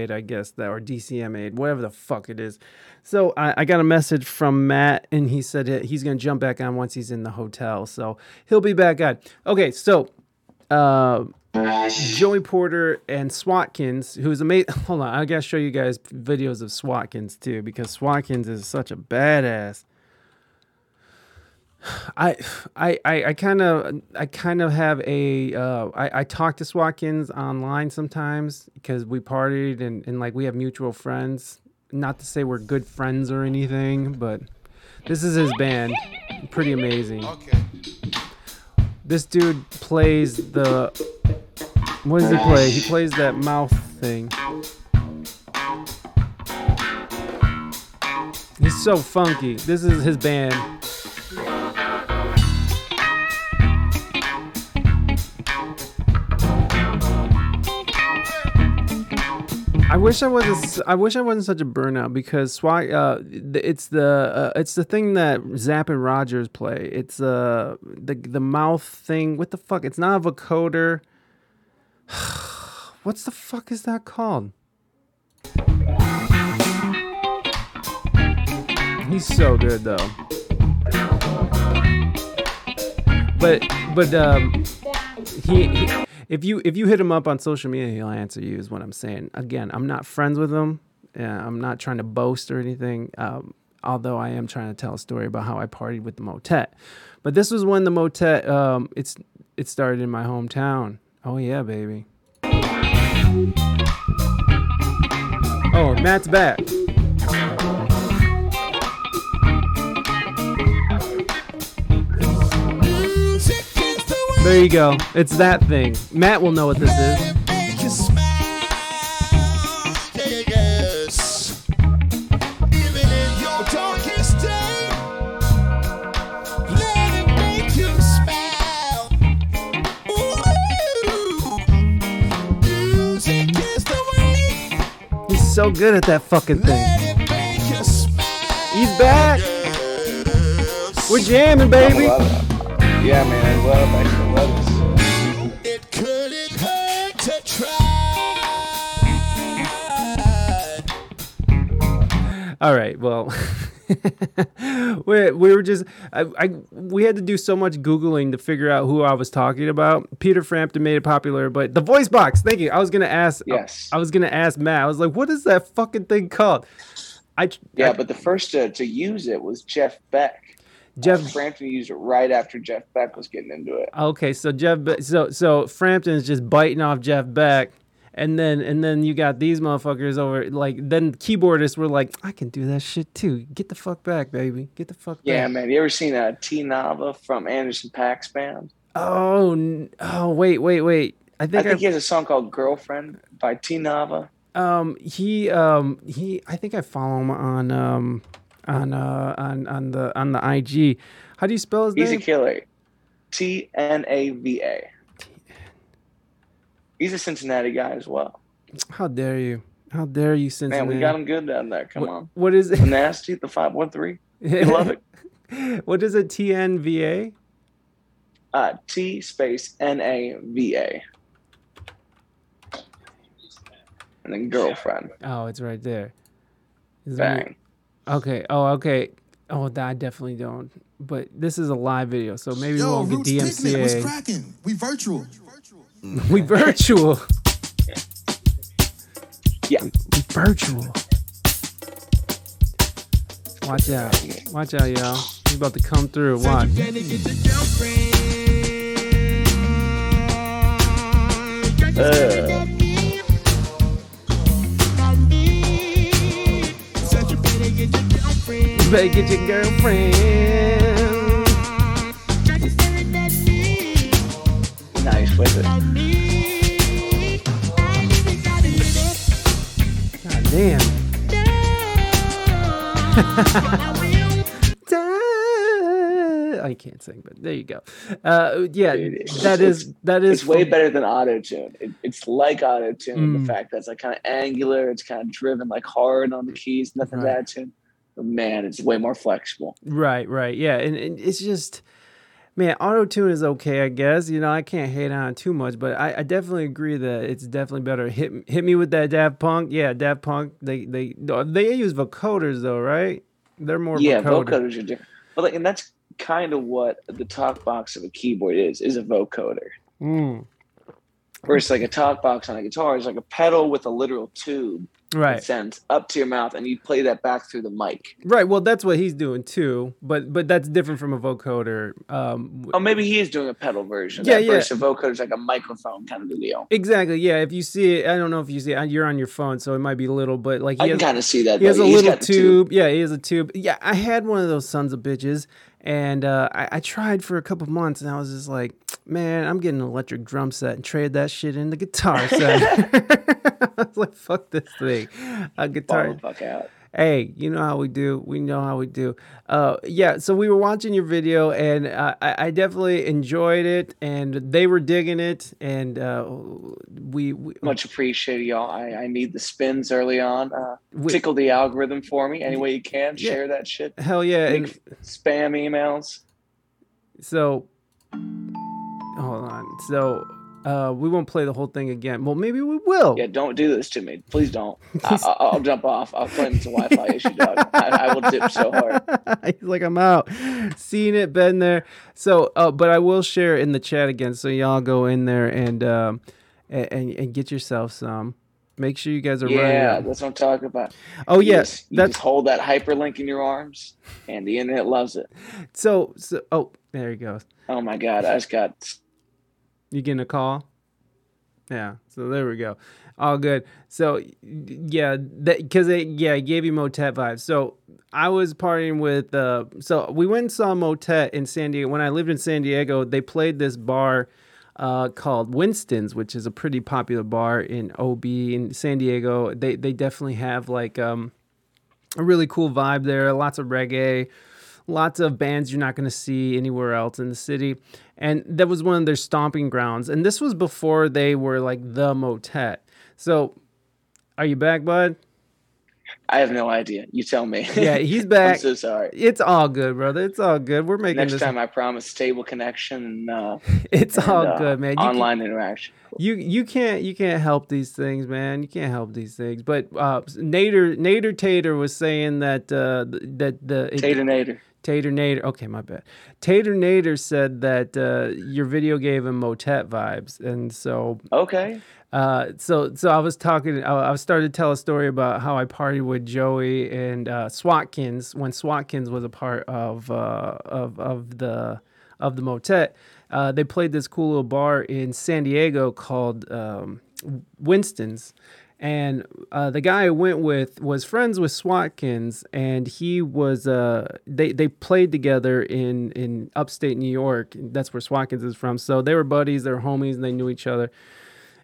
DMCA'd, I guess that or DCMA'd, whatever the fuck it is. So I, I got a message from Matt, and he said he's gonna jump back on once he's in the hotel. So he'll be back on. Okay, so uh, Joey Porter and Swatkins, who's amazing. Hold on, I gotta show you guys videos of Swatkins too, because Swatkins is such a badass. I I I I kind of I kind of have a uh, I I talk to Swatkins online sometimes because we partied and and like we have mutual friends. Not to say we're good friends or anything, but this is his band. Pretty amazing. Okay. This dude plays the what does he play? He plays that mouth thing. He's so funky. This is his band. I wish I wasn't. I wish I wasn't such a burnout because Swag. Uh, it's the uh, it's the thing that Zapp and Rogers play. It's uh the the mouth thing. What the fuck? It's not a vocoder. What's the fuck is that called? He's so good though. But but um he, he if you if you hit him up on social media, he'll answer you. Is what I'm saying. Again, I'm not friends with him. Uh, I'm not trying to boast or anything. Um, although I am trying to tell a story about how I partied with the Motet. But this was when the Motet um, it's it started in my hometown. Oh yeah, baby. Oh, Matt's back. There you go. It's that thing. Matt will know what this is. He's so good at that fucking thing. He's back. We're jamming, baby. Love it. Yeah, man, I love extra lettuce. It couldn't hurt to try. All right. Well, we, we were just I, I we had to do so much googling to figure out who I was talking about. Peter Frampton made it popular, but the voice box. Thank you. I was gonna ask. Yes. I, was gonna ask Matt. I was like, what is that fucking thing called? I Yeah, I- but the first to, to use it was Jeff Beck. Jeff. Uh, Frampton used it right after Jeff Beck was getting into it. Okay, so Jeff, Be- so so Frampton's just biting off Jeff Beck, and then and then you got these motherfuckers over like then keyboardists were like, I can do that shit too. Get the fuck back, baby. Get the fuck back. Yeah, back. man. You ever seen uh, T Nava from Anderson .Paak's band? Oh, oh, wait, wait, wait. I think I think, think I, he has a song called "Girlfriend" by T Nava. um he um he I think I follow him on um on uh on on the on the IG. How do you spell his He's a name? killer. T N A V A. He's a Cincinnati guy as well. How dare you? How dare you, Cincinnati? Man, we got him good down there. Come What- on. what is it? The nasty, the five one three. You love it. what is it? TNVA? Uh, T space N A V A. And then girlfriend. Oh, it's right there. Is there- Bang. Okay. Oh, okay. Oh, that I definitely don't. But this is a live video, so maybe we Yo, won't get Roots Picnic, what's DMCA. cracking? We virtual. we virtual. Yeah. We virtual. Watch out. Watch out, y'all. He's about to come through. Watch. Uh, better get your girlfriend. nice with it. God damn. I can't sing, but there you go. Uh, yeah, Dude, that is that is It's way better than auto tune. It, it's like auto tune in Mm. the fact that it's like kind of angular, it's kind of driven like hard on the keys, nothing Right. to add to. Man, it's way more flexible. Right, right, yeah, and, and it's just, man, auto tune is okay, I guess. You know, I can't hate on it too much, but I, I definitely agree that it's definitely better. Hit hit me with that Daft Punk, yeah, Daft Punk. They they they use vocoders though, right? They're more yeah, vocoder. vocoders are different. But like, and that's kind of what the talk box of a keyboard is, is a vocoder. Mm, Versus like a talk box on a guitar is like a pedal with a literal tube right, sends up to your mouth and you play that back through the mic. right. Well, that's what he's doing too, but but that's different from a vocoder. Um, Oh, maybe he is doing a pedal version. Yeah, that yeah. Versus a vocoder is like a microphone kind of deal. Exactly. Yeah. If you see it, I don't know if you see it. You're on your phone, so it might be little, but like I he can kind of see that. he has a. He's little the tube. Yeah, he has a tube. Yeah, I had one of those sons of bitches, and uh, I, I tried for a couple months, and I was just like, man, I'm getting an electric drum set and trade that shit in the guitar set. I was like, fuck this thing. A guitar. fuck out. Hey, you know how we do. We know how we do. Uh, yeah. So we were watching your video, and uh, I, I definitely enjoyed it, and they were digging it, and uh, we, we Much appreciated, y'all. I, I need the spins early on. Uh, we- tickle the algorithm for me any way you can. Yeah. Share that shit. hell yeah. And spam emails. so, hold on. So, uh, we won't play the whole thing again. Well, maybe we will. Yeah, don't do this to me. Please don't. I, I, I'll jump off. I'll claim it's a Wi-Fi issue, dog. I, I will dip so hard. He's like, I'm out. Seen it, been there. So, uh, but I will share in the chat again. So y'all go in there and um, and, and, get yourself some. Make sure you guys are Yeah, running. that's what I'm talking about. Oh You yes, just- you that's just hold that hyperlink in your arms, and the internet loves it. so. So, oh, there he goes. Oh my god, I just got You getting a call? Yeah. So there we go. All good. So yeah, that because it yeah gave you Motet vibes. So I was partying with uh so we went and saw Motet in San Diego. When I lived in San Diego, they played this bar uh called Winston's, which is a pretty popular bar in OB in San Diego. They they definitely have like um a really cool vibe there. Lots of reggae, lots of bands you're not going to see anywhere else in the city. And that was one of their stomping grounds. And this was before they were like the motet. So, are you back, bud? I have no idea. You tell me. Yeah, he's back. I'm so sorry. It's all good, brother. It's all good. We're making Next this. time, I promise stable connection and, uh, it's and, all uh, good, man. You can- online interaction. you you can't you can't help these things, man. You can't help these things. But uh, Nader Nader Tater was saying that uh, that the it- Tater Nader. Tater Nader. Okay, my bad. Tater Nader said that uh, your video gave him Motet vibes, and so Okay. uh, so so I was talking. I, I started to tell a story about how I partied with Joey and uh, Swatkins when Swatkins was a part of uh, of of the of the Motet. Uh, they played this cool little bar in San Diego called um, Winston's. And uh, the guy I went with was friends with Swatkins, and he was uh, they they played together in in upstate New York. That's where Swatkins is from. So they were buddies, they were homies, and they knew each other.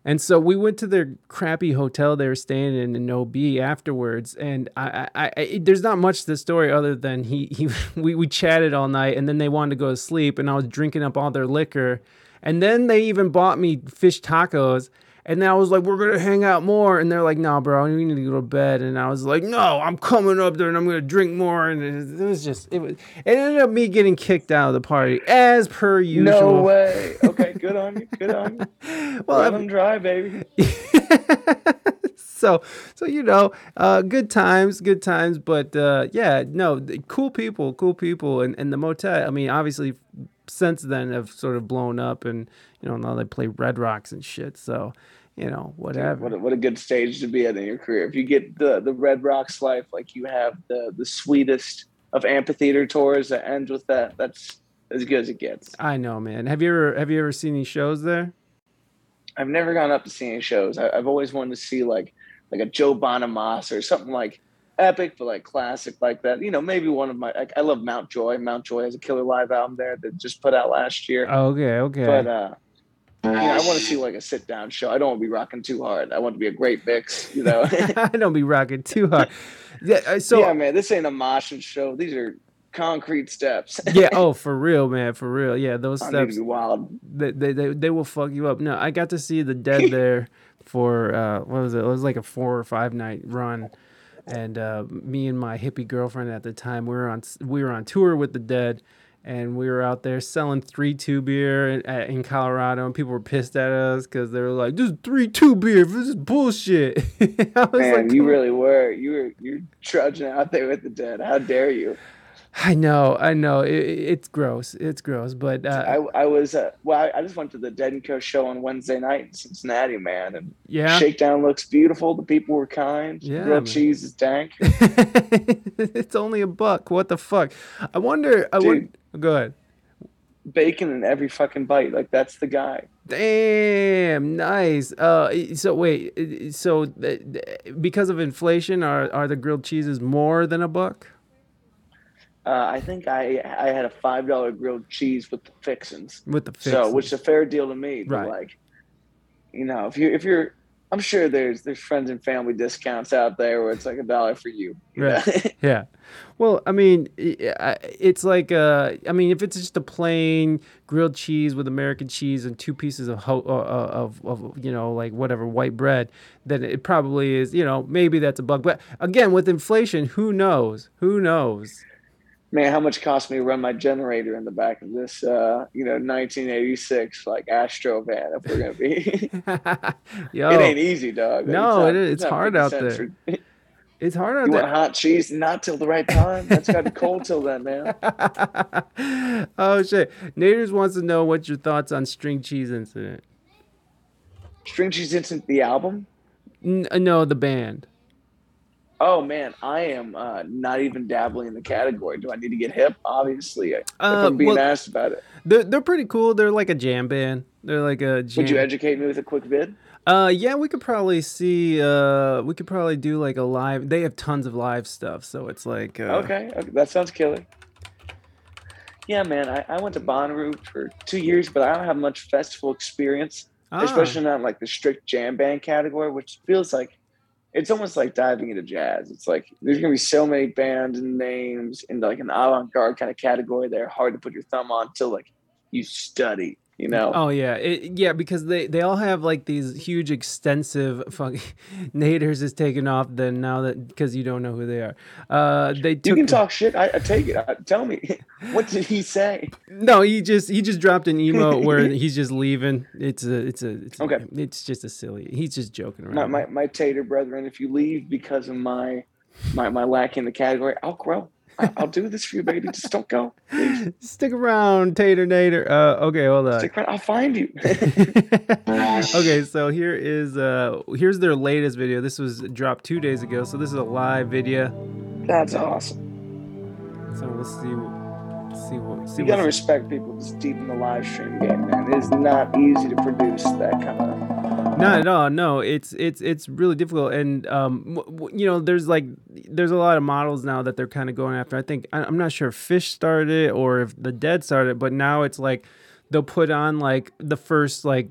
And so we went to their crappy hotel they were staying in in OB afterwards. And I, I, I there's not much to the story other than he, he we, we chatted all night and then they wanted to go to sleep and I was drinking up all their liquor. And then they even bought me fish tacos. And then I was like, we're going to hang out more. And they're like, no, bro, we need to go to bed. And I was like, no, I'm coming up there and I'm going to drink more. And it, it was just, it was, it ended up me getting kicked out of the party as per usual. No way. Okay, good on you. Good on you. Well, Let them dry, baby. so so you know uh good times good times but uh yeah no cool people cool people and and the Motet. i mean obviously since then have sort of blown up and you know now they play red rocks and shit so you know whatever What a, what a good stage to be at in your career. If you get the the Red Rocks life, like you have the the sweetest of amphitheater tours that ends with that, that's as good as it gets. i know man have you ever have you ever seen any shows there I've never gone up to see any shows. I, I've always wanted to see like like a Joe Bonamassa or something like epic but like classic like that. You know, maybe one of my like, I love Mount Joy. Mount Joy has a killer live album there that just put out last year. okay okay But uh you know, I want to see like a sit down show. I don't want to be rocking too hard. I want to be a great mix, you know. i don't be rocking too hard yeah uh, so yeah, man, this ain't a moshing show. These are concrete steps. yeah oh for real man for real yeah those I steps to be wild. they, they, they, they will fuck you up. No, I got to see the dead there for uh, what was it? It was like a four or five night run, and uh, me and my hippie girlfriend at the time we were on we were on tour with the dead, and we were out there selling three two beer in, uh, in Colorado, and people were pissed at us because they were like, "This is three two beer. This is bullshit." I was Man, like, you really were. You were you're trudging out there with the dead. How dare you? I know, I know. It, it's gross. It's gross, but uh, I, I was uh, well. I, I just went to the Dead and Co show on Wednesday night in Cincinnati, man, and yeah. Shakedown looks beautiful. The people were kind. Yeah, grilled cheese is dank. it's only a buck. What the fuck? I wonder. I would go ahead. Bacon in every fucking bite. Like that's the guy. Damn, nice. Uh, so wait, so th- th- because of inflation, are are the grilled cheeses more than a buck? Uh, I think I I had a five dollar grilled cheese with the fixins. With the fixins. So, which is a fair deal to me. But Right. like, you know, if you if you're, I'm sure there's there's friends and family discounts out there where it's like a dollar for you. you Right. Yeah. Well, I mean, it's like uh, I mean, if it's just a plain grilled cheese with American cheese and two pieces of ho- uh, of of you know like whatever white bread, then it probably is. You know, maybe that's a bug. But again, with inflation, who knows? Who knows? Man, how much cost me to run my generator in the back of this, uh, you know, 1986 like Astro van? If we're gonna be, Yo, it ain't easy, dog. No, not- it is. It's not hard out there. it's hard out you there. want hot cheese? Not till the right time. That's got to be cold till then, man. oh shit! Naders wants to know what your thoughts on string cheese incident. String cheese instant the album. N- uh, no, the band. Oh man, I am uh, not even dabbling in the category. Do I need to get hip? Obviously, if Uh, I'm being well- asked about it. They're they're pretty cool. They're like a jam band. They're like a jam. Would you educate me with a quick vid? uh, yeah, we could probably see. Uh, we could probably do like a live. They have tons of live stuff, so it's like. Uh, Okay, okay, that sounds killer. Yeah, man, I, I went to Bonnaroo for two years, but I don't have much festival experience, ah, especially not like the strict jam band category, which feels like it's almost like diving into jazz. It's like there's gonna be so many bands and names in like an avant-garde kind of category that are hard to put your thumb on until like you study, you know. Oh yeah, it, yeah, because they they all have like these huge, extensive fucking. Naders is taken off. Then now that because you don't know who they are, uh, they took you can talk shit. I, I take it. I, tell me, what did he say? No, he just he just dropped an emo where he's just leaving. It's a it's a it's a- Okay. it's just a silly. He's just joking My, around. my my tater brethren, if you leave because of my my my lack in the category, I'll grow. I'll do this for you, baby. Just don't go. Please. Stick around, Tater Nader. Uh, okay, hold on. Stick around. I'll find you. okay, so here is uh here's their latest video. This was dropped two days ago, so this is a live video. That's awesome. So we'll see see what see You gotta respect people just deep in the live stream game, man. It is not easy to produce that kind of. Not at all. No, it's it's it's really difficult, and um, w- w- you know, there's like there's a lot of models now that they're kind of going after. I think I- I'm not sure if Phish started it or if the Dead started, it, but now it's like they'll put on like the first like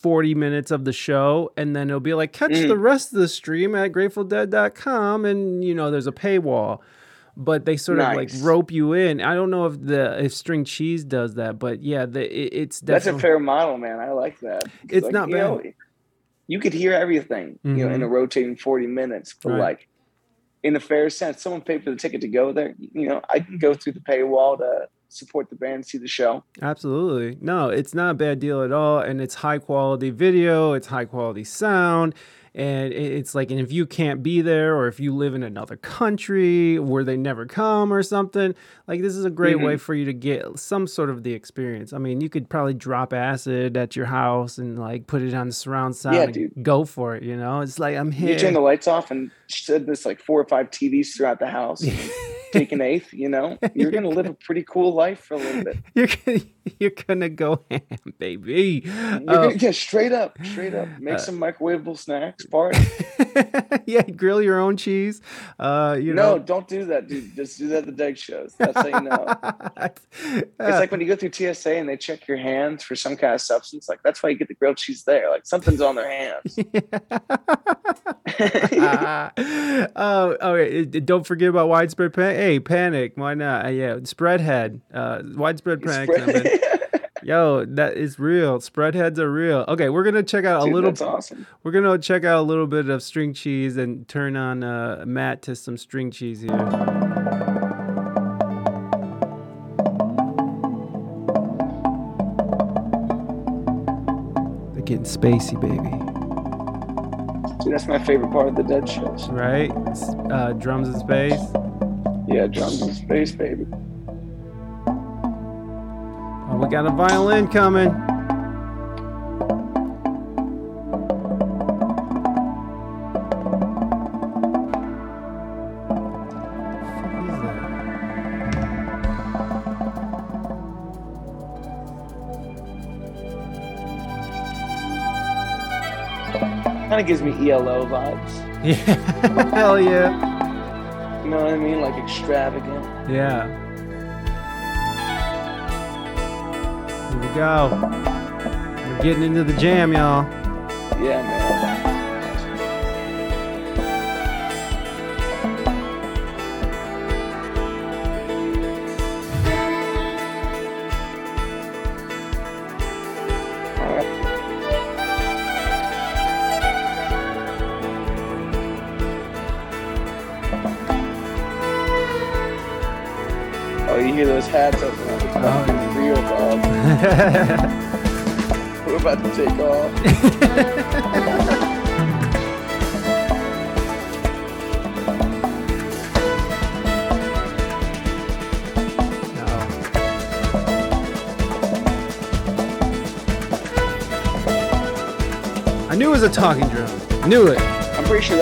40 minutes of the show and then it'll be like catch Mm. the rest of the stream at gratefuldead.com and you know there's a paywall but they sort of like rope you in i don't know if the if string cheese does that but yeah the, it, it's That's a fair model, man. I like that. It's Like, not you bad. know, you could hear everything, you know, in a mm-hmm. rotating 40 minutes, but Right. like in a fair sense, someone paid for the ticket to go there. You know, I can go through the paywall to support the band, see the show. Absolutely. No, it's not a bad deal at all. And it's high quality video, it's high quality sound. And it's like, and if you can't be there, or if you live in another country where they never come or something, like this is a great way mm-hmm. for you to get some sort of the experience. I mean, you could probably drop acid at your house and like put it on the surround sound Yeah, and dude. go for it. You know, it's like I'm You here. turn the lights off and said this like four or five TVs throughout the house. Take an eighth, you know, you're gonna live a pretty cool life for a little bit. you're gonna, you're gonna go ham, baby. You're Uh, gonna get straight up, straight up. Make some microwavable snacks, party. yeah, grill your own cheese. Uh, you No, know. don't do that, dude. Just do that at the Dead shows. That's how you know. It's like when you go through TSA and they check your hands for some kind of substance. Like that's why you get the grilled cheese there. Like something's on their hands. oh, okay. uh, Don't forget about widespread panic. Hey, panic. Why not? Uh, yeah, spreadhead. Uh, widespread panic. coming. Yo, that is real. Spreadheads are real. Okay, we're gonna check out a little. that's awesome. We're gonna check out a little bit of string cheese and turn on uh, Matt to some string cheese here. They're getting spacey, baby. Dude, that's my favorite part of the Dead shows. Right? Uh, drums and space. Yeah, drums and space, baby. Oh, we got a violin coming. What is that? Kind of gives me ELO vibes. Yeah. Hell yeah. You know what I mean? Like extravagant. Yeah. Go. We're getting into the jam, y'all. Yeah, man.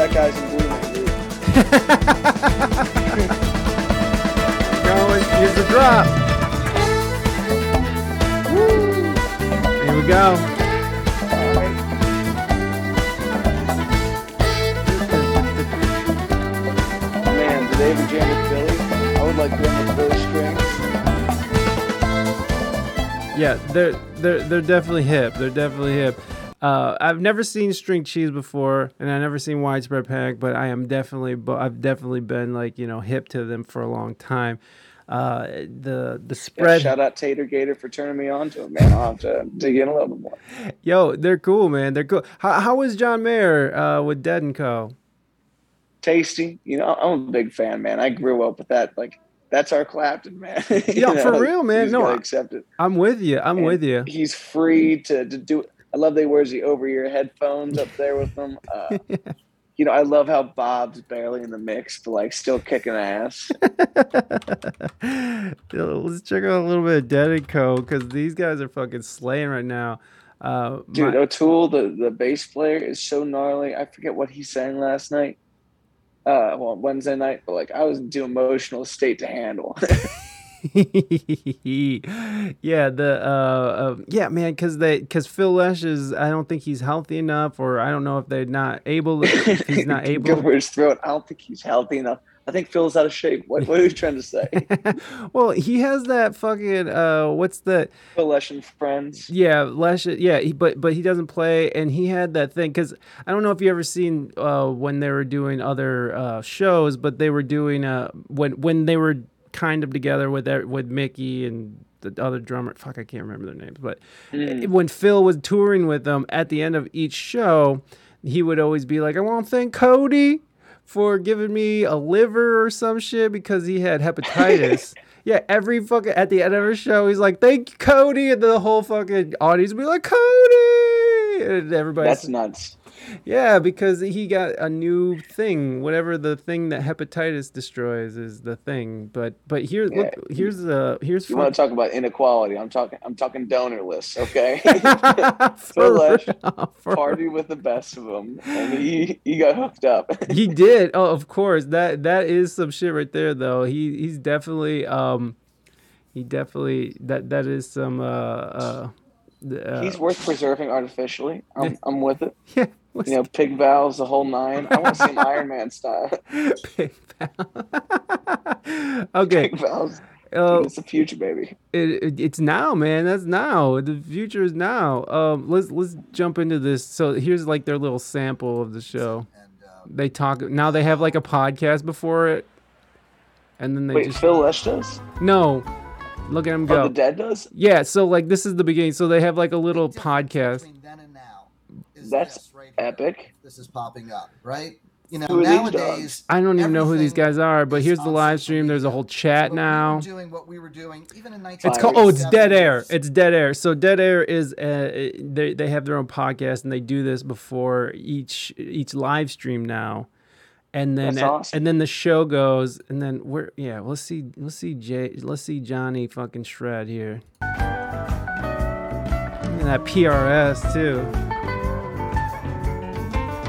That guy's in Blue Man. Going. Here's the drop. Here we go. Right. Man, did they ever jam with Billy? I would like them with Billy strings. Yeah, they're they're they're definitely hip. They're definitely hip. Uh, I've never seen string cheese before, and I've never seen widespread panic, but I am definitely, but I've definitely been like you know hip to them for a long time. Uh, the the Yeah, spread, shout out Tater Gator for turning me on to him, man. I'll have to dig in a little bit more. yo, they're cool, man. They're cool. How how was John Mayer uh, with Dead and Co? Tasty, you know, I'm a big fan, man. I grew up with that. Like, that's our Clapton, man. You Yeah, for real, man. No, I- accept it. I'm with you. I'm And with you. He's free to, to do. I love he wears the over ear headphones up there with them. Uh, you know, I love how Bob's barely in the mix, but like still kicking ass. Let's check out a little bit of Dead and Co. because these guys are fucking slaying right now. Uh, Dude, my- Oteil, the, the bass player, is so gnarly. I forget what he sang last night. Uh, well, Wednesday night, but like I was in too emotional state to handle. yeah, the uh, uh yeah, man, because they because Phil Lesh is I don't think he's healthy enough, or I don't know if they're not able. If he's not Go able. for his throat. I don't think he's healthy enough. I think Phil's out of shape. What, what are you trying to say? well, he has that fucking uh, what's the Phil Lesh and friends. Yeah, Lesh. Yeah, he, but but he doesn't play, and he had that thing because I don't know if you ever seen uh, when they were doing other uh, shows, but they were doing uh, when when they were kind of together with with Mickey and the other drummer. Fuck, I can't remember their names, but Mm. when Phil was touring with them at the end of each show, he would always be like, "I want to thank Cody." For giving me a liver or some shit because he had hepatitis. Yeah, every fucking at the end of her show, he's like, "Thank you, Cody," and the whole fucking audience would be like, "Cody," and everybody's That's nuts. yeah, because he got a new thing. Whatever the thing that hepatitis destroys is the thing. But but here, look, here's the here's You fun- want to talk about inequality? I'm talking. I'm talking donor lists. Okay. Phil Lesh party with the best of them, and he he got hooked up. he did. Oh, of course. That that is some shit right there, though. He he's definitely um, he definitely that that is some uh uh. Uh He's worth preserving artificially. I'm, I'm with it. yeah. You know, pig valves, the whole nine. I want to see him Iron Man style. Big valves. okay. Pig valves. Uh, it's the future, baby. it, it, it's now, man. That's now. The future is now. Um, let's let's jump into this. So here's like their little sample of the show. They talk now. They have like a podcast before it, and then they Wait, just Phil Lesh does? no. Look at him Oh, go. the dead does? Yeah, so like this is the beginning. So they have like a little podcast. Then and now is That's this right here. Epic. This is popping up, right? You know, Who nowadays. I don't even know who these guys are, but here's the live stream. There's a whole chat But we now. were doing what we were doing, even in It's called oh, it's dead air. It's dead air. So dead air is uh, they they have their own podcast and they do this before each each live stream now, and then awesome. and then the show goes and then we're yeah let's see let's see Jay let's see Johnny fucking shred here. And that PRS too.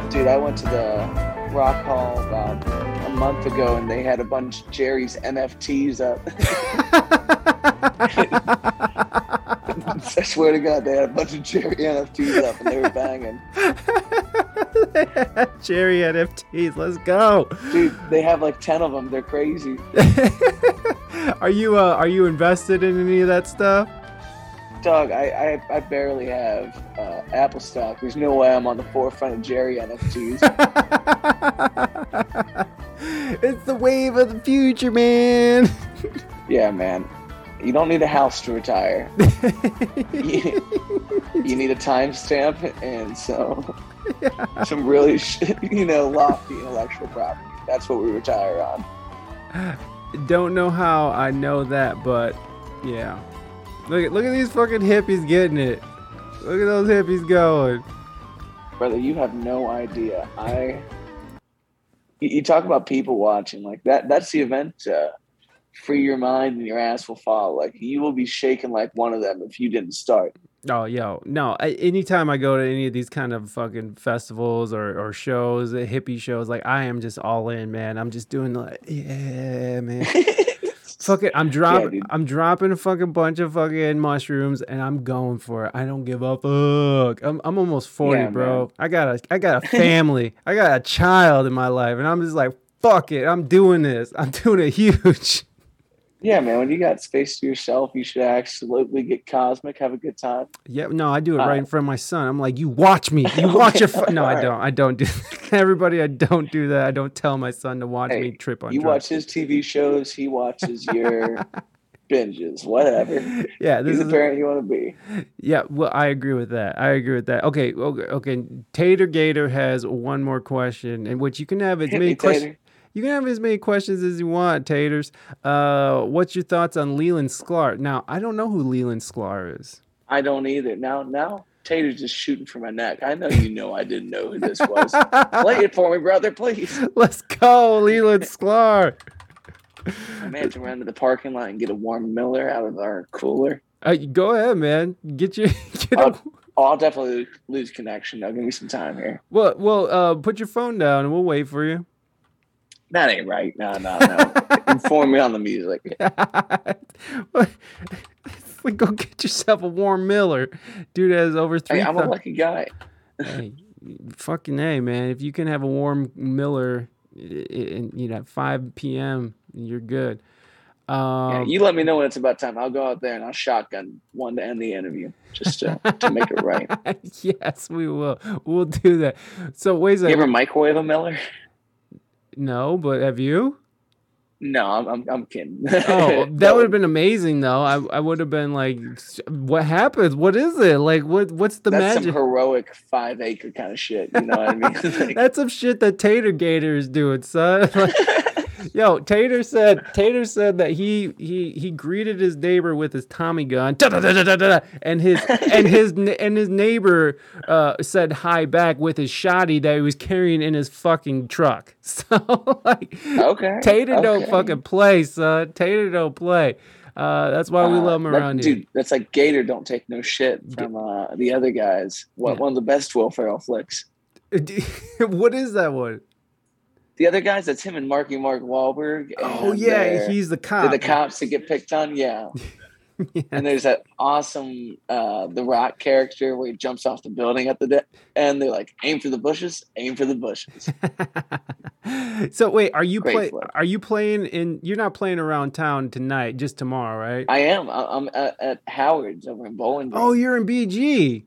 Dude, I went to the Rock Hall about a month ago and they had a bunch of Jerry's NFTs up. I swear to God, they had a bunch of Jerry NFTs up and they were banging. Jerry NFTs. Let's go. Dude, they have like 10 of them. They're crazy. are you uh, are you invested in any of that stuff? Doug, I, I, I barely have uh, Apple stock. There's no way I'm on the forefront of Jerry NFTs. it's the wave of the future, man. yeah, man. You don't need a house to retire. you, you need a timestamp and so some really, you know, lofty intellectual property. That's what we retire on. Don't know how I know that, but yeah. Look at look at these fucking hippies getting it. Look at those hippies going. Brother, you have no idea. I. You, you talk about people watching like that. That's the event. Uh, free your mind and your ass will fall. Like you will be shaking like one of them if you didn't start. Oh, yo, no. I, anytime I go to any of these kind of fucking festivals or, or shows, uh, hippie shows, like I am just all in, man. I'm just doing like, yeah, man. Fuck it, I'm dropping. dude. I'm dropping a fucking bunch of fucking mushrooms, and I'm going for it. I don't give a fuck. I'm, I'm almost forty, Yeah, bro. man. I got a I got a family. I got a child in my life, and I'm just like, fuck it. I'm doing this. I'm doing it huge. Yeah, man. When you got space to yourself, you should absolutely get cosmic, have a good time. Yeah, no, I do it right in front of my son. I'm like, you watch me. You watch your. Fu-. No, I don't. I don't do. That. Everybody, I don't do that. I don't tell my son to watch Hey, me trip on You drugs. watch his TV shows, he watches your binges, whatever. yeah, this He's is the parent you want to be. Yeah, well, I agree with that. I agree with that. Okay, okay, okay. Tater Gator has one more question, and which you can have as Hit many questions. You can have as many questions as you want, Taters. Uh, what's your thoughts on Leland Sklar? Now, I don't know who Leland Sklar is. I don't either. Now, now, Tater's just shooting for my neck. I know you know I didn't know who this was. Play it for me, brother, please. Let's go, Leland Sklar. Imagine run to the parking lot and get a warm Miller out of our cooler. Uh, go ahead, man. Get your get Uh, a, I'll definitely lose connection. though. give me some time here. well, well. Uh, put your phone down and we'll wait for you. That ain't right. No, no, no. Inform me on the music. Like, go get yourself a warm Miller, dude. Has over three. Hey, I'm a lucky guy. hey, fucking a man. If you can have a warm Miller, and you know, at five p.m., you're good. Yeah, Um, you let me know when it's about time. I'll go out there and I'll shotgun one to end the interview just to, to make it right. yes, we will. We'll do that. So wait a You ever microwave a Miller? No, but have you? No, I'm I'm, I'm kidding. Oh, that would have been amazing, though. I, I would have been like, "What happened? What is it? Like, what what's the That's some magic?" heroic five acre kind of shit. You know what I mean? Like, That's some shit that Tater Gator is doing, son. Like, yo, Tater said Tater said that he he he greeted his neighbor with his Tommy gun, da-da-da-da-da-da, and his and his and his neighbor uh, said hi back with his shotty that he was carrying in his fucking truck. So like, okay. Tater don't fucking play, son. Tater don't play. Uh, that's why we Uh, love him that- around here. Dude, that's like Gator don't take no shit from uh, the other guys. One, Yeah. one of the best Will Ferrell flicks. what is that one? The other guys, that's him and Marky Mark Wahlberg. Oh yeah, he's the cop. the cops that get picked on. Yeah. And there's that awesome uh, The Rock character where he jumps off the building at the de- and they're like, aim for the bushes, aim for the bushes. so wait, are you play? Are you playing in? You're not playing around town tonight, just tomorrow, right? I am. I- I'm at, at Howard's over in Bowling Green. oh, you're in BG.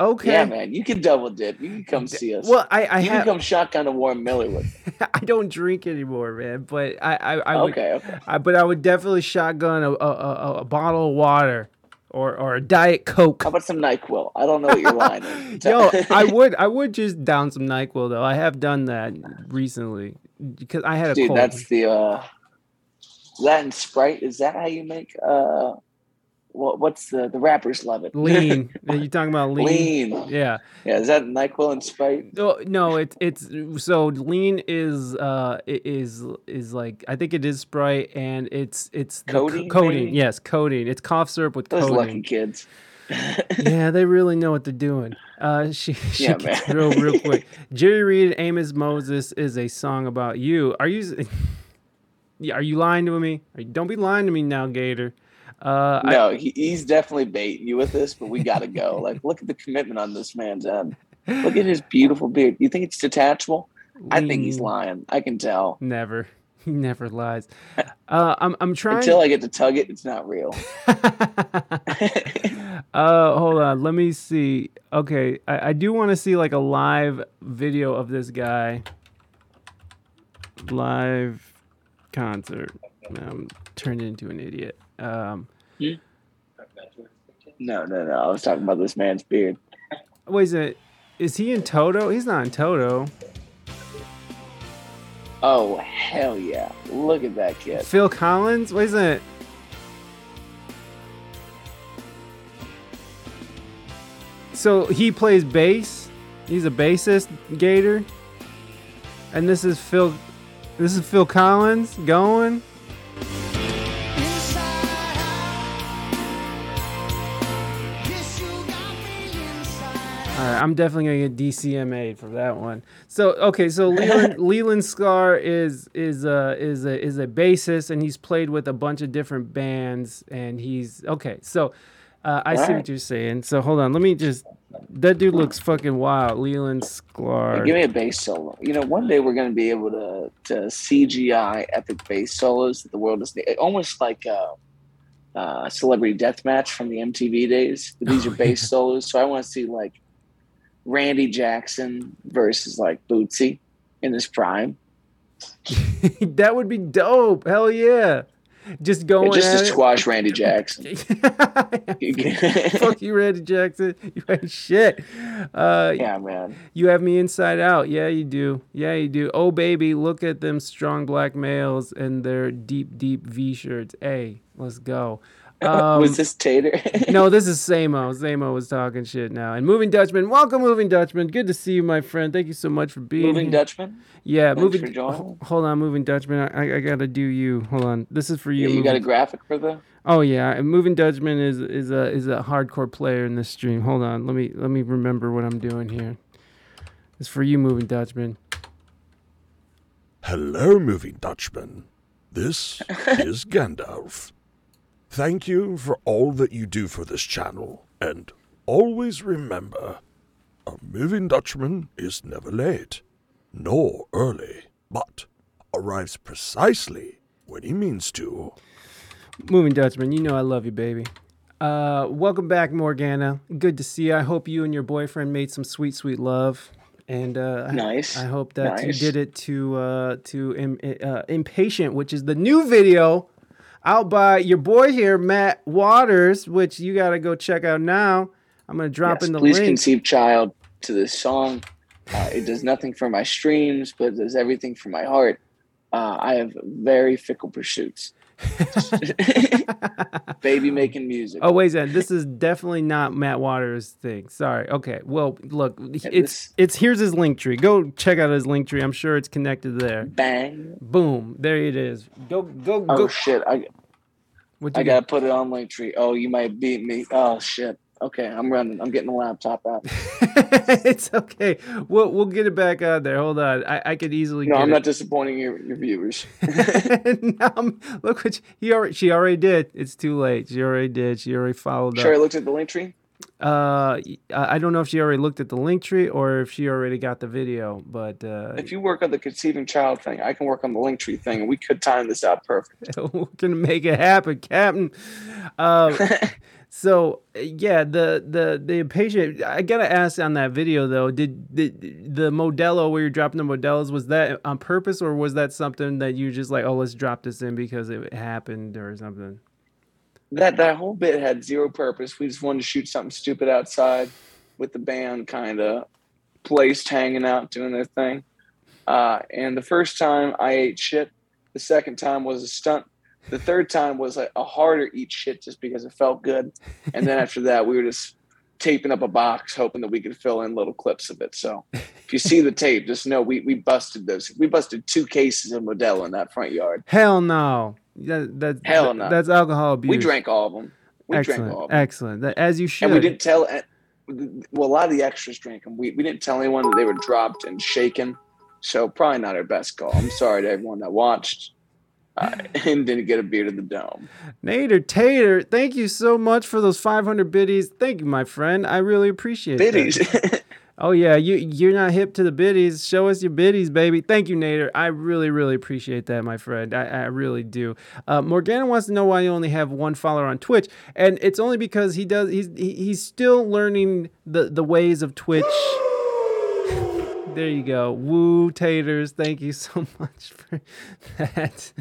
Okay. Yeah, man. You can double dip. You can come see us. Well, I I you can have come shotgun a warm Miller with. I don't drink anymore, man. But I I, I would, Okay, okay. I, but I would definitely shotgun a a, a, a bottle of water or or a diet coke. How about some Nyquil? I don't know what your line is. Yo, I would I would just down some Nyquil though. I have done that recently because I had a Dude, cold. that's the uh and Sprite. Is that how you make uh what what's the the rappers love it? lean. You talking about lean? Lean. Yeah. Yeah, is that Nyquil and Sprite? No, no, it's it's so lean is uh is is like I think it is Sprite and it's it's Codeine? Yes, codeine. It's cough syrup with Those lucky kids. yeah, they really know what they're doing. Uh, she she Yeah, gets real real quick. Jerry Reed, Amos Moses is a song about you. Are you? Yeah, are you lying to me? Are you- don't be lying to me now, Gator. Uh, I- no, he, he's definitely baiting you with this, but we gotta go. Like, look at the commitment on this man's end. Look at his beautiful beard. You think it's detachable? I think he's lying. I can tell. Never. He never lies. Uh, I'm I'm trying. Until I get to tug it, it's not real. uh, hold on. Let me see. Okay, I, I do want to see like a live video of this guy. Live concert. I'm turned into an idiot. Um, No, no, no. I was talking about this man's beard. wait, is it? Is he in Toto? He's not in Toto. Oh hell yeah! Look at that kid. Phil Collins? Wait, is it? So he plays bass. He's a bassist, Gator. And this is Phil. This is Phil Collins going. Right, I'm definitely gonna get DCMA for that one. So okay, so Leland Leland Sklar is is a is a is a bassist, and he's played with a bunch of different bands, and he's okay. So uh, I see what you're saying. So hold on, let me just. That dude looks fucking wild, Leland Hey, give me a bass solo. You know, one day we're going to be able to to CGI epic bass solos that the world is almost like a, uh celebrity death match from the MTV days. But these are bass solos, so I want to see like Randy Jackson versus like Bootsy in his prime. that would be dope. Hell yeah! Just going just at to it. squash Randy Jackson. Fuck you, Randy Jackson. You ain't shit. Uh, yeah, man. You have me inside out. Yeah, you do. Yeah, you do. Oh, baby, look at them strong black males and their deep, deep V shirts. Hey, let's go. Um, Was this Tater? no, this is Samo. Samo was talking shit now. And Moving Dutchman, welcome, Moving Dutchman. Good to see you, my friend. Thank you so much for being Moving here. Dutchman. Yeah, Thanks moving. for Hold on, moving Dutchman. I, I gotta do you. Hold on. This is for you. You, you got a graphic for the? oh yeah, and moving Dutchman is is a is a hardcore player in this stream. Hold on. Let me let me remember what I'm doing here. It's for you, moving Dutchman. Hello, moving Dutchman. This is Gandalf. Thank you for all that you do for this channel, and always remember a moving Dutchman is never late, nor early, but arrives precisely when he means to. Moving Dutchman, you know I love you, baby. Uh, welcome back, Morgana. Good to see you. I hope you and your boyfriend made some sweet, sweet love. And uh, I- Nice. I hope that Nice. you did it to uh, to Im- uh, Impatient, which is the new video out by your boy here, Matt Waters, which you got to go check out now. I'm gonna drop Yes, in the please link. conceive child to this song. Uh, it does nothing for my streams, but it does everything for my heart. Uh, I have very fickle pursuits. Baby making music. Oh wait, Zen, this is definitely not Matt Waters' thing. Sorry. Okay. Well, look, it's it's here's his link tree. Go check out his link tree. I'm sure it's connected there. Bang. Boom. There it is. Go go Oh go. shit. I I got? gotta put it on link tree. Oh, you might beat me. Oh shit. Okay, I'm running. I'm getting the laptop out. it's okay. We'll we'll get it back on there. Hold on. I, I could easily. No, I'm it. not disappointing your, your viewers. No, I'm- look what he already. She already did. It's too late. She already did. She already followed Sure, I up. looked at the Linktree. Uh, I I don't know if she already looked at the link tree or if she already got the video, but uh, If you work on the conceiving child thing, I can work on the link tree thing, and we could time this out perfect. we're gonna make it happen, Captain. Uh, so yeah, the the the impatient. I gotta ask on that video though. Did, did the Modelo where you're dropping the Modelos was that on purpose or was that something that you just like? Oh, let's drop this in because it happened or something. that that whole bit had zero purpose. We just wanted to shoot something stupid outside with the band kind of placed, hanging out, doing their thing. Uh, and the first time I ate shit. The second time was a stunt. The third time was a, a harder eat shit just because it felt good. And then after that, we were just taping up a box, hoping that we could fill in little clips of it. So if you see the tape, just know we, we busted those. We busted two cases of Modelo in that front yard. Hell no. That, that, Hell that- no. That's alcohol abuse. We drank all of them. We drank excellent, all of them. excellent. As you should. and we didn't tell well a lot of the extras drank them we, we didn't tell anyone that they were dropped and shaken so probably not our best call i'm sorry to everyone that watched uh, and didn't get a beer to the dome Nader Tater, thank you so much for those 500 biddies. Thank you, my friend. I really appreciate that. biddies Oh yeah, you you're not hip to the biddies. Show us your biddies, baby. Thank you, Nader. I really really appreciate that, my friend. I, I really do. Uh, Morgana wants to know why you only have one follower on Twitch, and it's only because he does. He's he's still learning the the ways of Twitch. There you go. Woo taters. Thank you so much for that.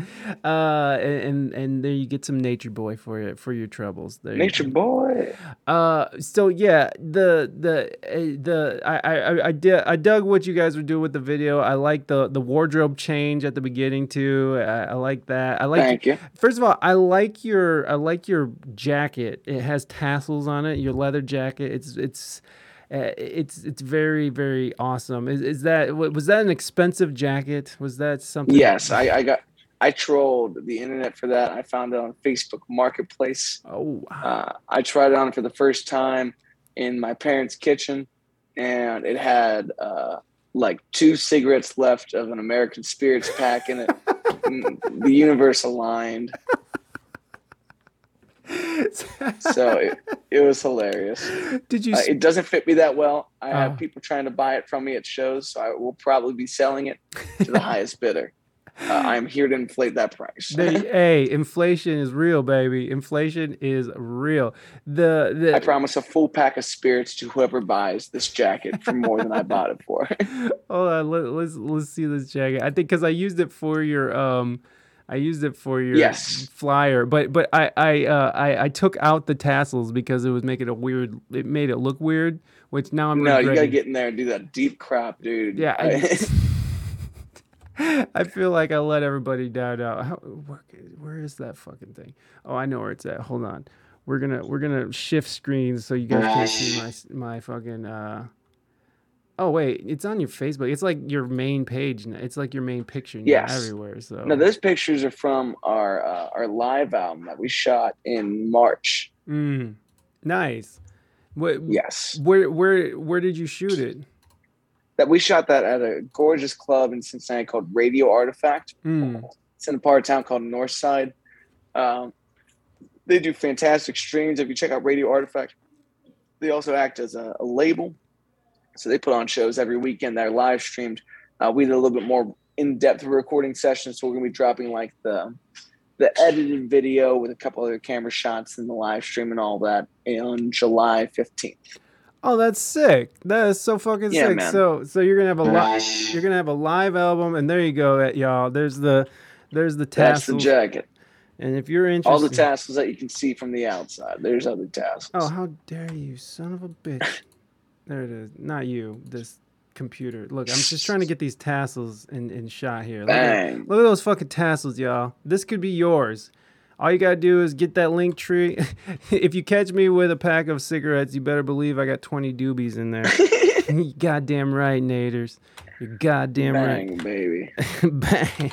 Uh, and and there you get some nature boy for your for your troubles. There nature go. boy Uh, so yeah, the the uh, the I I I did I dug what you guys were doing with the video. I like the the wardrobe change at the beginning too. I, I like that. I like. thank you First of all, I like your I like your jacket. It has tassels on it. Your leather jacket. It's it's. Uh, it's it's very very awesome. Is, is that was that an expensive jacket? Was that something? yes I, I got i trolled the internet for that i found it on facebook marketplace Oh, wow. uh, i tried it on for the first time in my parents kitchen and it had uh, like two cigarettes left of an american spirits pack in it Mm, the universe aligned so it, it was hilarious. did you? Uh, it doesn't fit me that well. I Oh. have people trying to buy it from me at shows, so I will probably be selling it to the highest bidder. Uh, I'm here to inflate that price. They, hey, inflation is real, baby. Inflation is real. The the I promise a full pack of spirits to whoever buys this jacket for more than I bought it for. hold on, let, let's let's see this jacket. I think because I used it for your um, I used it for your Yes. flyer, but but I I uh I, I took out the tassels because it was making a weird. It made it look weird, which now I'm no, you gotta get in there and do that deep crap, dude. Yeah, I- I feel like I let everybody down now. How, where, where is that fucking thing? Oh, I know where it's at. Hold on. We're gonna we're gonna shift screens so you guys can see my my fucking. uh Oh wait, it's on your Facebook. It's like your main page. It's like your main picture. now Yes. everywhere. So No, those pictures are from our uh, our live album that we shot in March. Mm, nice. What? Yes, Where where where did you shoot it? that we shot that at a gorgeous club in Cincinnati called Radio Artifact. Mm, It's in a part of town called Northside. Um, they do fantastic streams. If you check out Radio Artifact, they also act as a, a label. So they put on shows every weekend that are live streamed. Uh, we did a little bit more in depth recording sessions. So we're going to be dropping like the the edited video with a couple other camera shots and the live stream and all that on July 15th. Oh, that's sick. That is so fucking Yeah, sick. man. So so you're gonna have a live you're gonna have a live album, and there you go, at y'all. There's the there's the That's the jacket. and if you're interested, All the tassels that you can see from the outside. There's other tassels. Oh, how dare you, son of a bitch! There it is. Not you. This computer. Look, I'm just trying to get these tassels in, in shot here. Look at, look at those fucking tassels, y'all. This could be yours. All you gotta do is get that link tree. if you catch me with a pack of cigarettes, you better believe I got 20 doobies in there. You goddamn right, Naders. You're goddamn right. Bang, baby. Bang.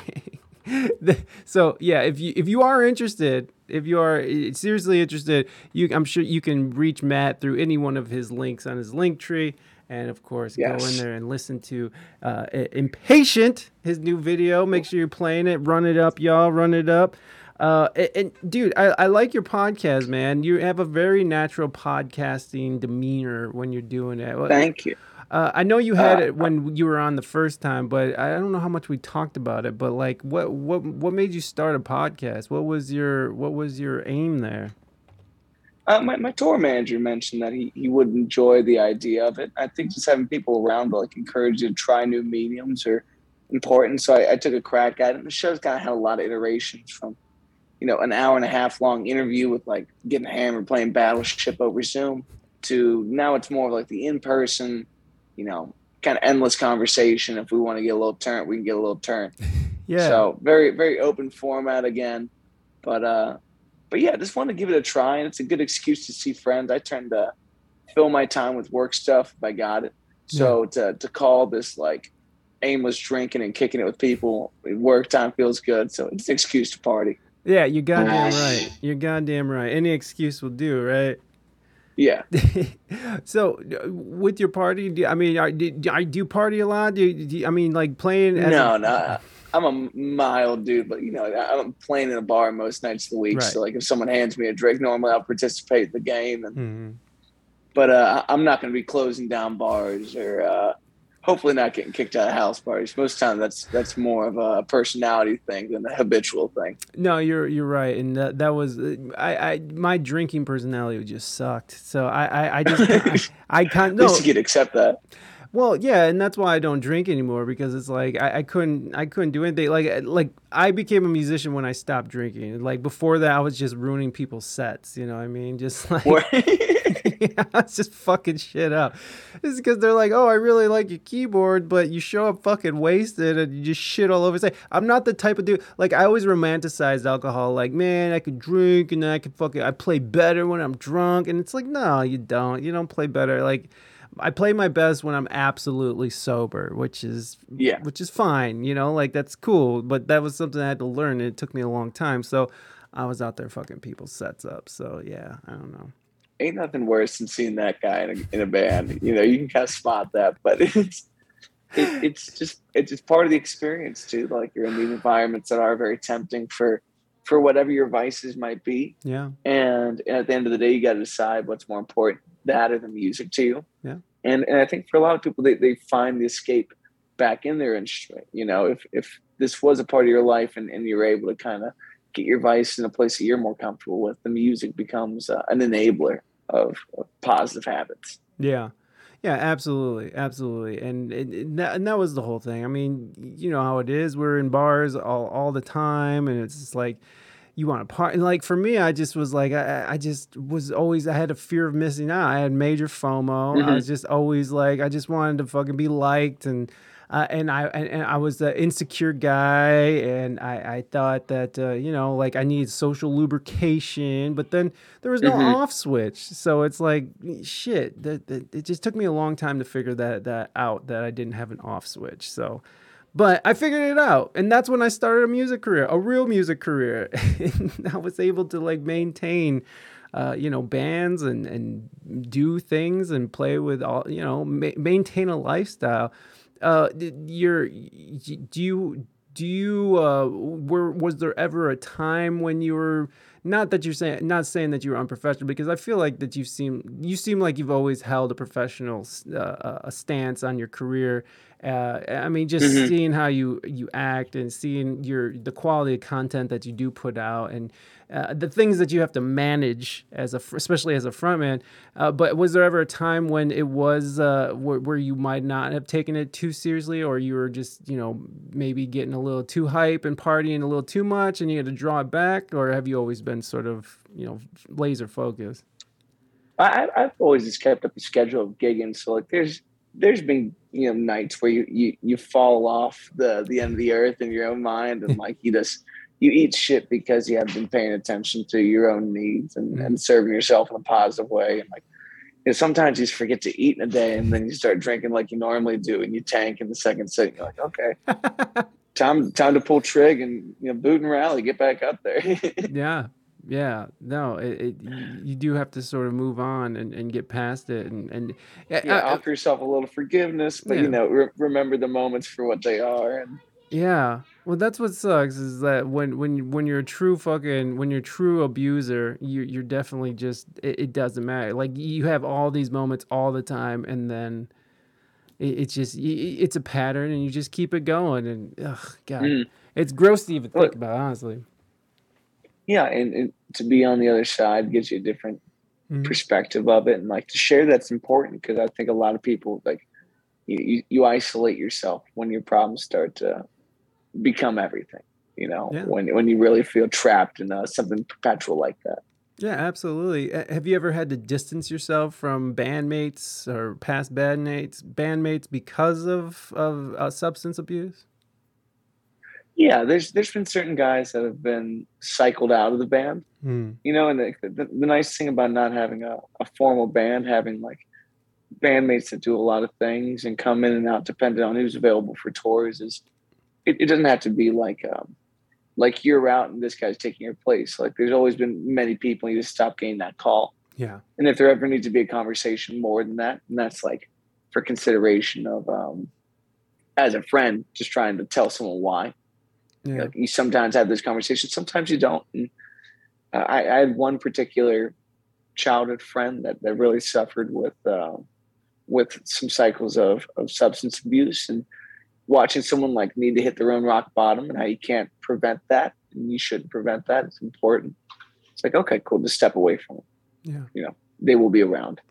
So yeah, if you if you are interested, if you are eh, seriously interested, you I'm sure you can reach Matt through any one of his links on his link tree, and of course go in there and listen to uh, Impatient, his new video. Make sure you're playing it, run it up, y'all, run it up. Uh, a- and, dude, I, I like your podcast, man. You have a very natural podcasting demeanor when you're doing it. Thank you. Uh, I know you had Uh, it when you were on the first time, but I don't know how much we talked about it. But like, what what what made you start a podcast? What was your what was your aim there? Uh, my, my tour manager mentioned that he, he would enjoy the idea of it. I think just having people around will like encourage you to try new mediums are important. So I, I took a crack at it. And the show's kind of had a lot of iterations from, you know, an hour and a half long interview with like getting hammered playing Battleship over Zoom to now it's more of like the in person, you know, kind of endless conversation. If we want to get a little turn, we can get a little turn. Yeah, So very very open format again, but uh, but yeah, just want to give it a try, and it's a good excuse to see friends. I tend to fill my time with work stuff if I got it. So to to call this like aimless drinking and kicking it with people, work time feels good. So it's an excuse to party. yeah, you're goddamn right. You're goddamn right. Any excuse will do, right? Yeah, so, uh, with your party, do, I mean, are, do, do do you party a lot? Do, do I mean, like playing? As no, a, no. I'm a mild dude, but you know, I'm playing in a bar most nights of the week. Right. So like, if someone hands me a drink, normally I'll participate in the game, and Mhm. but uh, I'm not going to be closing down bars or uh, hopefully not getting kicked out of house parties. Most of the time, that's that's more of a personality thing than a habitual thing. No, you're you're right, and that, that was I, I my drinking personality just sucked. So I I, I just I, I can't At no. least you could accept that. Well, yeah, and that's why I don't drink anymore because it's like I, I couldn't I couldn't do anything. Like uh, like I became a musician when I stopped drinking. Like before that, I was just ruining people's sets. You know what I mean? Just like yeah, just fucking shit up. It's because they're like, oh, I really like your keyboard, but you show up fucking wasted and you just shit all over. Say, I'm not the type of dude. Like I always romanticized alcohol. Like, man, I could drink and I could fucking I play better when I'm drunk. And it's like, no, you don't. You don't play better. Like. I play my best when I'm absolutely sober, which is Yeah. which is fine, you know, like that's cool. But that was something I had to learn, and it took me a long time. So I was out there fucking people's sets up. So yeah, I don't know. Ain't nothing worse than seeing that guy in a, in a band. You know, you can kind of spot that, but it's it, it's just it's just part of the experience too. Like you're in these environments that are very tempting for for whatever your vices might be. Yeah, and at the end of the day you got to decide what's more important that or the music to you Yeah. and and i think for a lot of people they, they find the escape back in their instrument you know if if this was a part of your life and, and you're able to kind of get your vice in a place that you're more comfortable with the music becomes uh, an enabler of, of positive habits yeah, yeah, absolutely, absolutely. And, and, and that, and that was the whole thing. I mean, you know how it is. We're in bars all all the time, and it's just like. You want to party? Like for me, I just was like, I, I just was always, I had a fear of missing out. I had major FOMO. I Mhm. was just always like, I just wanted to fucking be liked, and uh, and I and, and I was an insecure guy, and I, I thought that uh, you know like I needed social lubrication, but then there was no Mhm. off switch, so it's like shit. That, that it just took me a long time to figure that that out that I didn't have an off switch. So. But I figured it out, and that's when I started a music career, a real music career. I was able to like maintain, uh, you know, bands and and do things and play with all, you know, ma- maintain a lifestyle. Uh, you're, do you do you uh, were was there ever a time when you were not that you're saying not saying that you were unprofessional because I feel like that you seem you seem like you've always held a professional uh, a stance on your career. Uh, I mean, just Mhm. seeing how you you act and seeing your the quality of content that you do put out and uh, the things that you have to manage as a especially as a frontman. Uh, but was there ever a time when it was uh, where, where you might not have taken it too seriously, or you were just you know maybe getting a little too hype and partying a little too much, and you had to draw it back, or have you always been sort of you know laser focused? I, I- I've always just kept up a schedule of gigging. So like, there's there's been you know nights where you you you fall off the the end of the earth in your own mind, and like you just you eat shit because you haven't been paying attention to your own needs and, and mm-hmm. serving yourself in a positive way. And like, you know, sometimes you just forget to eat in a day, and then you start drinking like you normally do, and you tank in the second set. You're like, okay, time time to pull trig and you know boot and rally, get back up there. yeah yeah no it, it you- do have to sort of move on and, and get past it and and yeah, I- offer yourself a little forgiveness, but Yeah. you know, re- remember the moments for what they are. And Yeah. Well, that's what sucks is that when when you- when you're a true fucking when you're a true abuser, you you're definitely just it, it doesn't matter. Like you have all these moments all the time, and then it, it's just it's a pattern, and you just keep it going. And ugh, God, Mm. it's gross to even think Look. about. Honestly. Yeah, and, and to be on the other side gives you a different Mhm. perspective of it, and like to share that's important because I think a lot of people like you, you you isolate yourself when your problems start to become everything. You know, Yeah. when when you really feel trapped in uh, something perpetual like that. Yeah, absolutely. Have you ever had to distance yourself from bandmates or past bandmates bandmates because of of uh, substance abuse? Yeah, there's there's been certain guys that have been cycled out of the band. Hmm. you know and the, the, the nice thing about not having a, a formal band having like bandmates that do a lot of things and come in and out depending on who's available for tours is it, it doesn't have to be like um like you're out and this guy's taking your place like there's always been many people you just stop getting that call Yeah. and if there ever needs to be a conversation more than that and that's like for consideration of um as a friend just trying to tell someone why Yeah. like you sometimes have this conversation, sometimes you don't. And uh, I, I had one particular childhood friend that, that really suffered with uh, with some cycles of, of substance abuse and watching someone like need to hit their own rock bottom and how you can't prevent that and you shouldn't prevent that. It's important. It's like, okay, cool, just step away from it. Yeah. You know, they will be around.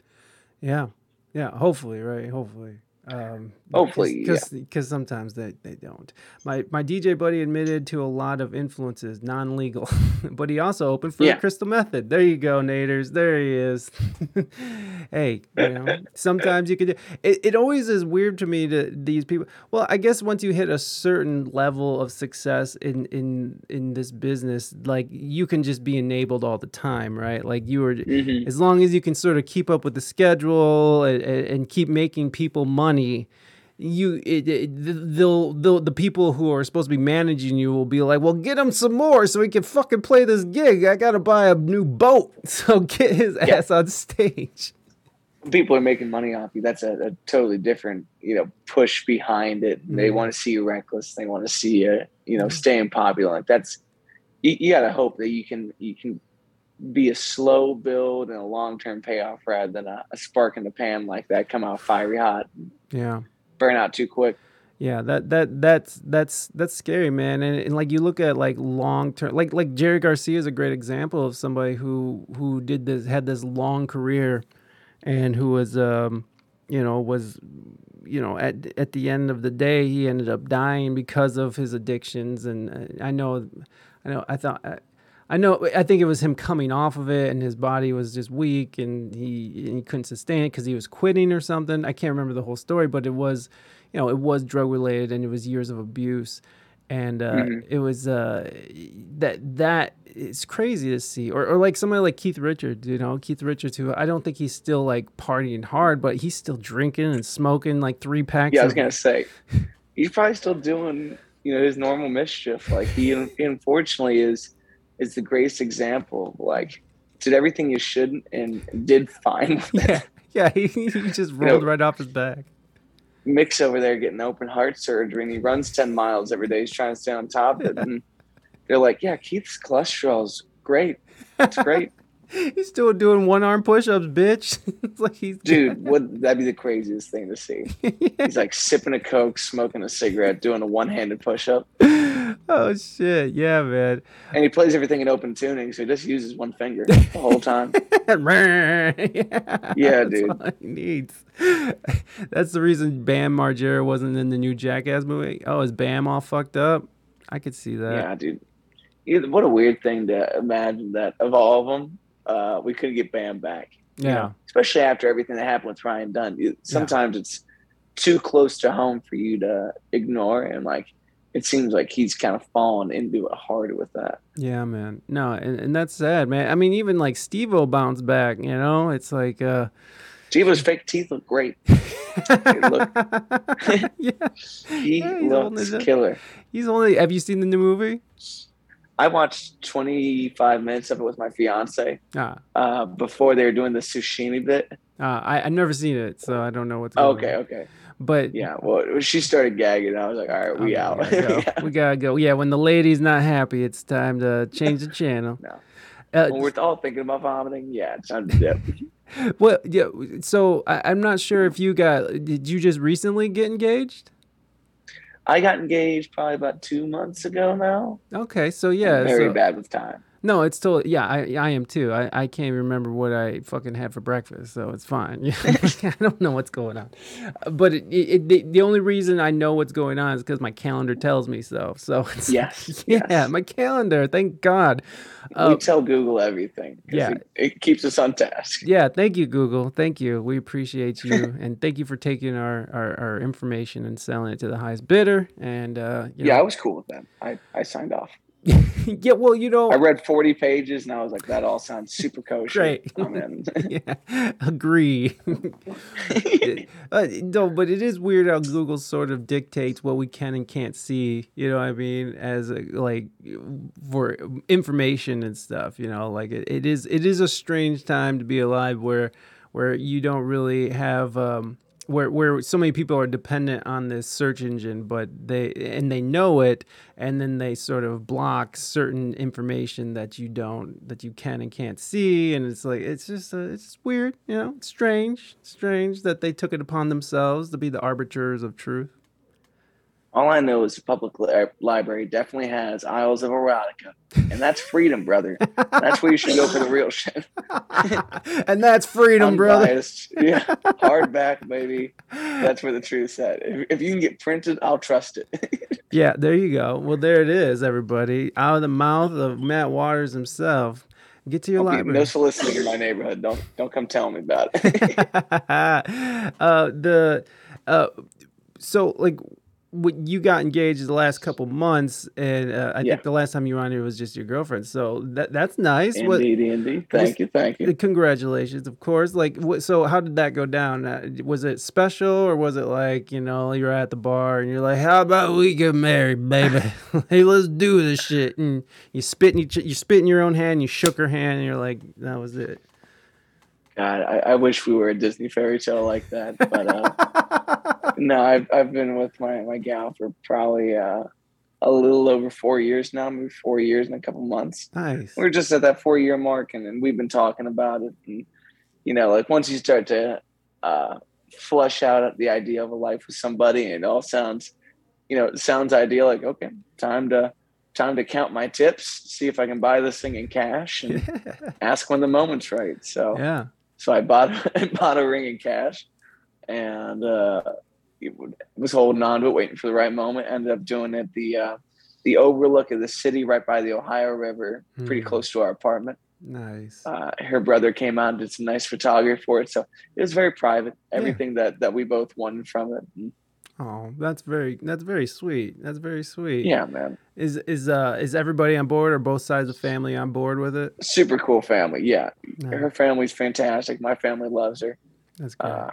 Yeah, yeah. Hopefully, right? Hopefully. Um, Hopefully, because because sometimes they, they don't. My my DJ buddy admitted to a lot of influences, non legal, but he also opened for Yeah. the Crystal Method. There you go, Naders. There he is. hey, you know, sometimes you could. do- It it always is weird to me to these people. Well, I guess once you hit a certain level of success in in in this business, like you can just be enabled all the time, right? Like you were Mhm. as long as you can sort of keep up with the schedule and, and keep making people money you it, it, they'll, they'll the people who are supposed to be managing you will be like well get him some more so he can fucking play this gig i gotta buy a new boat so get his Yeah. ass on stage people are making money off you, that's a, a totally different, you know, push behind it. They Mhm. want to see you reckless. They want to see you, you know, staying popular. Like that's, you, you got to hope that you can, you can be a slow build and a long-term payoff rather than a, a spark in the pan like that, come out fiery hot, yeah burn out too quick. Yeah, that that that's that's that's scary, man. And, and like you look at like long term, like like Jerry Garcia is a great example of somebody who who did this had this long career, and who was um you know was you know at at the end of the day he ended up dying because of his addictions. And uh, I know, I know, I thought. I, know. I think it was him coming off of it, and his body was just weak, and he and he couldn't sustain it because he was quitting or something. I can't remember the whole story, but it was, you know, it was drug related, and it was years of abuse, and uh, Mhm. it was uh, that that it's crazy to see, or or like somebody like Keith Richards, you know, Keith Richards, who I don't think he's still like partying hard, but he's still drinking and smoking like three packs. Yeah, I was gonna say, he's probably still doing, you know, his normal mischief. Like he, he unfortunately is, is the greatest example. of, Like, did everything you shouldn't and did fine yeah, yeah, he, he just know- rolled right off his back. mix over there getting open heart surgery, and he runs ten miles every day. He's trying to stay on top of it, and they're like, "Yeah, Keith's cholesterol's great. It's great, He's still doing one arm push ups, bitch. it's like he's dude. Would that'd be the craziest thing to see? He's like sipping a coke, smoking a cigarette, doing a one-handed push-up, oh shit, yeah, man. and he plays everything in open tuning, so he just uses one finger the whole time. yeah, Yeah, that's dude. all he needs. That's the reason Bam Margera wasn't in the new Jackass movie. Oh, is Bam all fucked up? I could see that. Yeah, dude. What a weird thing to imagine that of all of them, uh, we couldn't get Bam back. you Yeah. know? especially after everything that happened with Ryan Dunn. You- Sometimes it's too close to home for you to ignore, and like it seems like he's kind of fallen into it hard with that. Yeah, man. No, and, and that's sad, man. I mean, even like Steve O bounced back, you know? It's like uh Jivo's fake teeth look great. look. yeah. He Yeah, looks killer. He's only have you seen the new movie? I watched 25 minutes of it with my fiance Ah. uh, before they were doing the sushimi bit. Uh, I I've never seen it, so I don't know what's going okay, on. Okay, okay. But Yeah, well, she started gagging. I was like, all right, we Okay, out. We gotta, go. Yeah. we gotta go. Yeah, when the lady's not happy, it's time to change the channel. No. Uh, When we're all thinking about vomiting, yeah, it's time to dip. well, yeah. So I, I'm not sure if you got. Did you just recently get engaged? I got engaged probably about two months ago now. Okay, so yeah. very so- bad with time. No, it's still yeah. I I am too. I, I can't remember what I fucking had for breakfast, so it's fine. I don't know what's going on, but it, it, the, the only reason I know what's going on is because my calendar tells me so. So it's, Yes, yeah, yes. my calendar. Thank God. Uh, we tell Google everything. yeah. it, it keeps us on task. Yeah, thank you, Google. Thank you. We appreciate you, and thank you for taking our, our, our information and selling it to the highest bidder. And uh, you Yeah, I was cool with that. I, I signed off. yeah. Well, you know, I read 40 pages and I was like, that all sounds super kosher. Great. I'm in. yeah, agree. uh, no, but it is weird how Google sort of dictates what we can and can't see. You know what I mean? As a, like for information and stuff. You know, like it, it is. It is a strange time to be alive where where you don't really have. Um, where, where so many people are dependent on this search engine, but they and they know it, and then they sort of block certain information that you don't that you can and can't see, and it's like it's just uh, it's weird, you know, strange, strange that they took it upon themselves to be the arbiters of truth. All I know is the public li- library definitely has aisles of erotica. And that's freedom, brother. That's where you should go for the real shit. and that's freedom, brother. Yeah. Hardback, baby. That's where the truth's at. If, if you can get printed, I'll trust it. Yeah, there you go. Well, there it is, everybody, out of the mouth of Matt Waters himself. Get to your Okay, library. no soliciting in my neighborhood. Don't don't come tell me about it. uh, the uh, so like you got engaged the last couple months, and uh, I Yeah. think the last time you were on here was just your girlfriend. So that that's nice. What- indeed, indeed. Thank you, thank you. Congratulations, of course. Like, what, so how did that go down? Uh, was it special, or was it like you know you're at the bar and you're like, "How about we get married, baby? hey, let's do this shit." And you spit in each, you spit in your own hand. You shook her hand, and you're like, "That was it." God, I, I wish we were a Disney fairy tale like that. But uh, no, I've I've been with my my gal for probably uh, a little over four years now, maybe four years and a couple months. Nice. We're just at that four year mark, and, and we've been talking about it. And you know, like once you start to uh, flush out the idea of a life with somebody, and it all sounds, you know, it sounds ideal. Like okay, time to time to count my tips, see if I can buy this thing in cash, and ask when the moment's right. So Yeah. so I bought I bought a ring in cash, and uh, was holding on to it, waiting for the right moment. Ended up doing it the uh, the overlook of the city right by the Ohio River, pretty Hmm. close to our apartment. Nice. Uh, her brother came out and did some nice photography for it, so it was very private. Everything that that we both won from it. Oh, that's very that's very sweet. That's very sweet. yeah, man, Is is uh is everybody on board or both sides of family on board with it? super cool family. Yeah, No, her family's fantastic. My family loves her. that's great. Uh,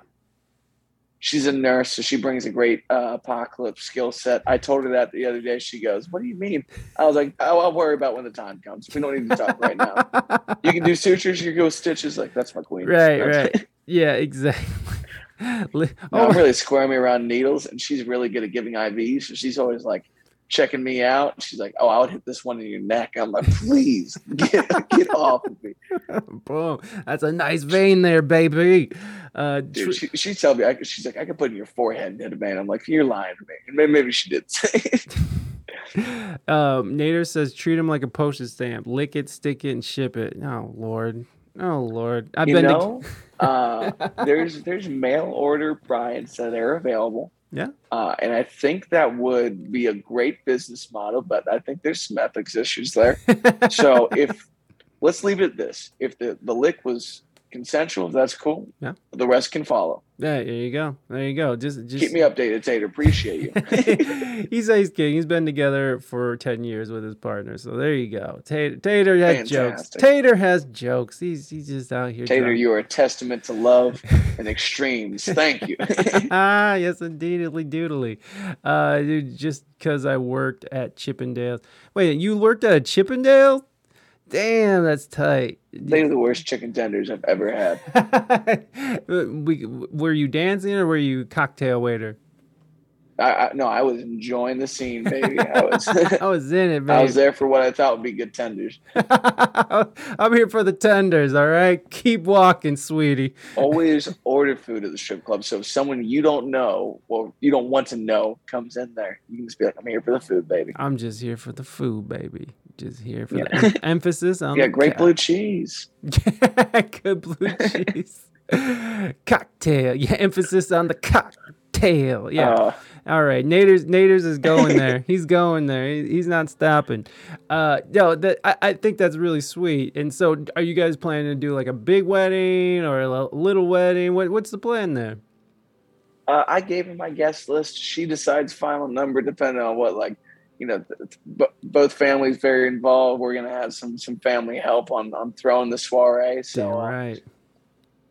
she's a nurse, so she brings a great uh, apocalypse skill set. I told her that the other day. She goes, "What do you mean?" I was like, "Oh, I'll worry about when the time comes. We don't need to talk right now. You can do sutures. You can go stitches. Like that's my queen. right, That's- right. Yeah, exactly. Li- No, oh, I'm really squirming around needles, and she's really good at giving IVs. So she's always like checking me out. She's like, "Oh, I would hit this one in your neck." I'm like, "Please get get off of me, boom. That's a nice vein there, baby. Uh, dude." She, she tell me, I, could- she's like, "I could put it in your forehead and hit a man." I'm like, "You're lying to me." And maybe, maybe she did say. it. um, Nader says treat him like a postage stamp. Lick it, stick it, and ship it. Oh Lord. Oh Lord. I've you been to- uh, there's there's mail order brides that are available. Yeah. Uh, and I think that would be a great business model, but I think there's some ethics issues there. so if let's leave it at this: if the the lick was consensual, that's cool. Yeah. The rest can follow. Yeah, there you go. There you go. Just, just Keep me updated, Tate. Appreciate you. he's he's kidding. He's been together for ten years with his partner. So there you go. Tater, Tater has jokes. Tater has jokes. He's he's just out here. Tater, drunk. you are a testament to love and extremes. Thank you. ah, yes, indeedly doodly. Uh, dude, just because I worked at Chippendales. Wait, you worked at a Chippendale? Damn, that's tight. they are the worst chicken tenders I've ever had. we, were you dancing or were you cocktail waiter? I, I no, I was enjoying the scene, baby. I was I was in it, man. I was there for what I thought would be good tenders. I'm here for the tenders, all right? Keep walking, sweetie. Always order food at the strip club. So if someone you don't know or you don't want to know comes in there, you can just be like, I'm here for the food, baby. I'm just here for the food, baby. Just here for Yeah. the em- emphasis on Yeah, the great blue cheese. Yeah, good blue cheese. cocktail. Yeah, emphasis on the cocktail. Yeah. Uh, All right, Naders. Naders is going there. He's going there. He's not stopping. Uh, no, that I, I think that's really sweet. And so, are you guys planning to do like a big wedding or a little wedding? What What's the plan there? uh, I gave her my guest list. She decides final number depending on what, like, you know, th- both families very involved. We're gonna have some some family help on on throwing the soiree. So Damn uh.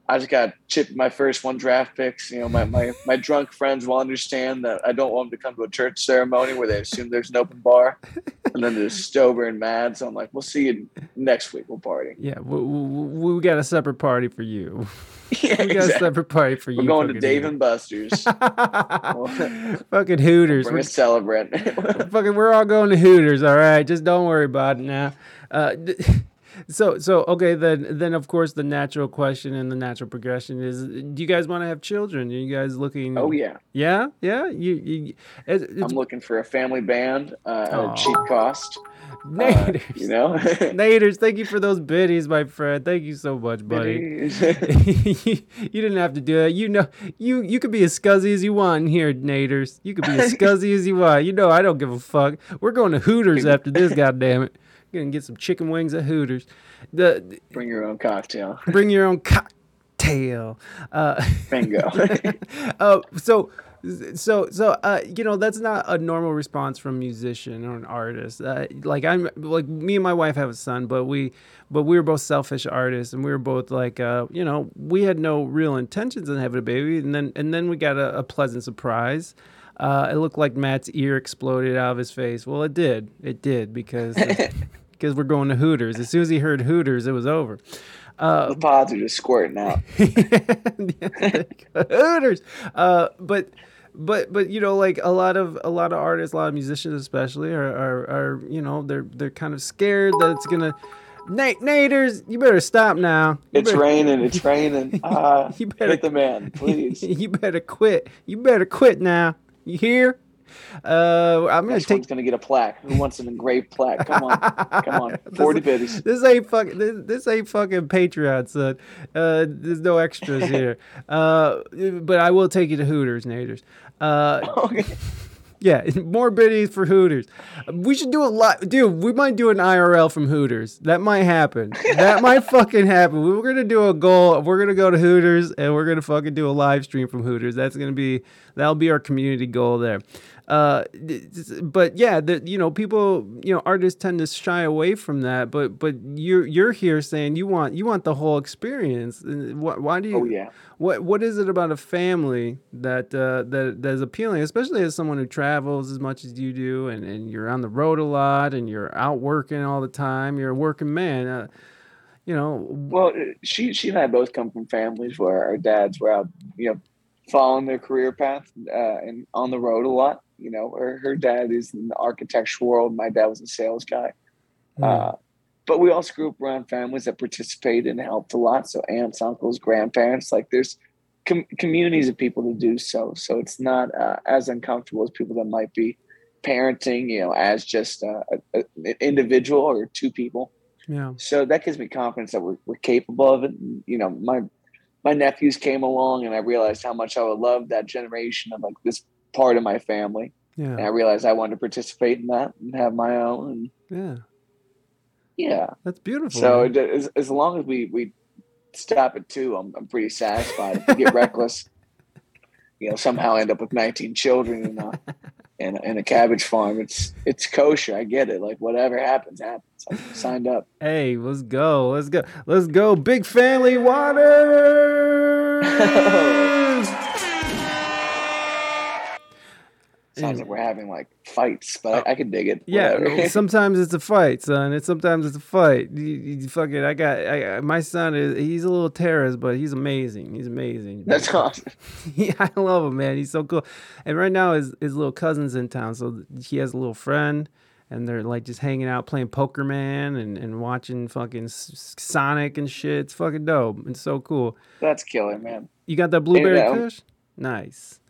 I just got chipped my first one draft picks. You know, my, my, my drunk friends will understand that I don't want them to come to a church ceremony where they assume there's an open bar and then they're sober and mad. So I'm like, we'll see you next week. We'll party. Yeah, we, we, we got a separate party for you. Yeah, We got a exactly. separate party for you. We're going to Dave and Buster's. fucking Hooters. We're, a celebrant. fucking, we're all going to Hooters. All right, just don't worry about it now. Uh, so, so okay. Then, then of course, the natural question and the natural progression is: Do you guys want to have children? Are you guys looking? oh, yeah. yeah, yeah. You, you it's, I'm looking for a family band uh, at a cheap cost. Uh, Naders. you know? Naders, thank you for those biddies, my friend. Thank you so much, buddy. you, you didn't have to do that. You know, you you could be as scuzzy as you want in here, Naders. You could be as scuzzy as you want. You know, I don't give a fuck. We're going to Hooters after this. goddamn it, gonna get some chicken wings at Hooters. The Bring your own cocktail. bring your own cocktail. Uh, Bingo. uh, so so so uh you know that's not a normal response from a musician or an artist uh, like i'm like me and my wife have a son but we but we were both selfish artists and we were both like uh you know we had no real intentions of having a baby and then and then we got a, a pleasant surprise uh, it looked like Matt's ear exploded out of his face. Well, it did. It did because because we're going to Hooters. As soon as he heard Hooters, it was over. Uh, the pods are just squirting out. Hooters. Uh, but but but you know like a lot of a lot of artists, a lot of musicians especially are are, are you know they're they're kind of scared that it's gonna. Nate Naders, you better stop now. You It's better- raining. It's raining. Uh, You better- hit the man, please. you better quit. You better quit now. You hear? Uh, I'm gonna Next take one's gonna get a plaque. Who wants an engraved plaque? Come on, come on. Forty biddies. This ain't fucking. This, this ain't fucking Patreon, son. Uh, there's no extras here. Uh, but I will take you to Hooters, Naders. Uh, Okay. Yeah, more biddies for Hooters. We should do a lot, dude. We might do an IRL from Hooters. That might happen. That might fucking happen. We're gonna do a goal. We're gonna go to Hooters and we're gonna fucking do a live stream from Hooters. That's gonna be that'll be our community goal there. Uh, but yeah, the, you know, people, you know, artists tend to shy away from that. But but you're you're here saying you want you want the whole experience. Why, why do you? Oh yeah. What what is it about a family that uh, that that is appealing, especially as someone who travels as much as you do, and, and you're on the road a lot, and you're out working all the time. You're a working man. Uh, you know, Well, uh, she she and I both come from families where our dads were out, you know, following their career path uh, and on the road a lot. You know, her, her dad is in the architecture world. My dad was a sales guy. Uh, but we also grew up around families that participated and helped a lot. So aunts, uncles, grandparents, like there's com- communities of people to do so. So it's not uh, as uncomfortable as people that might be parenting, you know, as just uh, a, a, an individual or two people. yeah, So that gives me confidence that we're, we're capable of it. And, you know, my my nephews came along and I realized how much I would love that generation of like this part of my family. And I realized I wanted to participate in that and have my own. Yeah. yeah. That's beautiful. So man. as, as long as we, we stop at two, I'm, I'm pretty satisfied. If we get reckless, you know, somehow end up with 19 children in a, in a, a cabbage farm, it's, it's kosher. I get it. Like whatever happens, happens. I'm signed up. Hey, let's go. Let's go. Let's go. Big family waters. Sounds like we're having like fights, but I, oh, I can dig it. Yeah, Whatever. sometimes it's a fight, son. It's sometimes it's a fight. You, you fucking, I got, I, my son is, he's a little terrorist, but he's amazing. He's amazing. That's awesome. yeah, I love him, man. He's so cool. And right now, his his little cousin's in town, so he has a little friend, and they're like just hanging out, playing Pokémon, and and watching fucking Sonic and shit. It's fucking dope. It's so cool. That's killer, man. You got that blueberry Yeah. kush? Nice.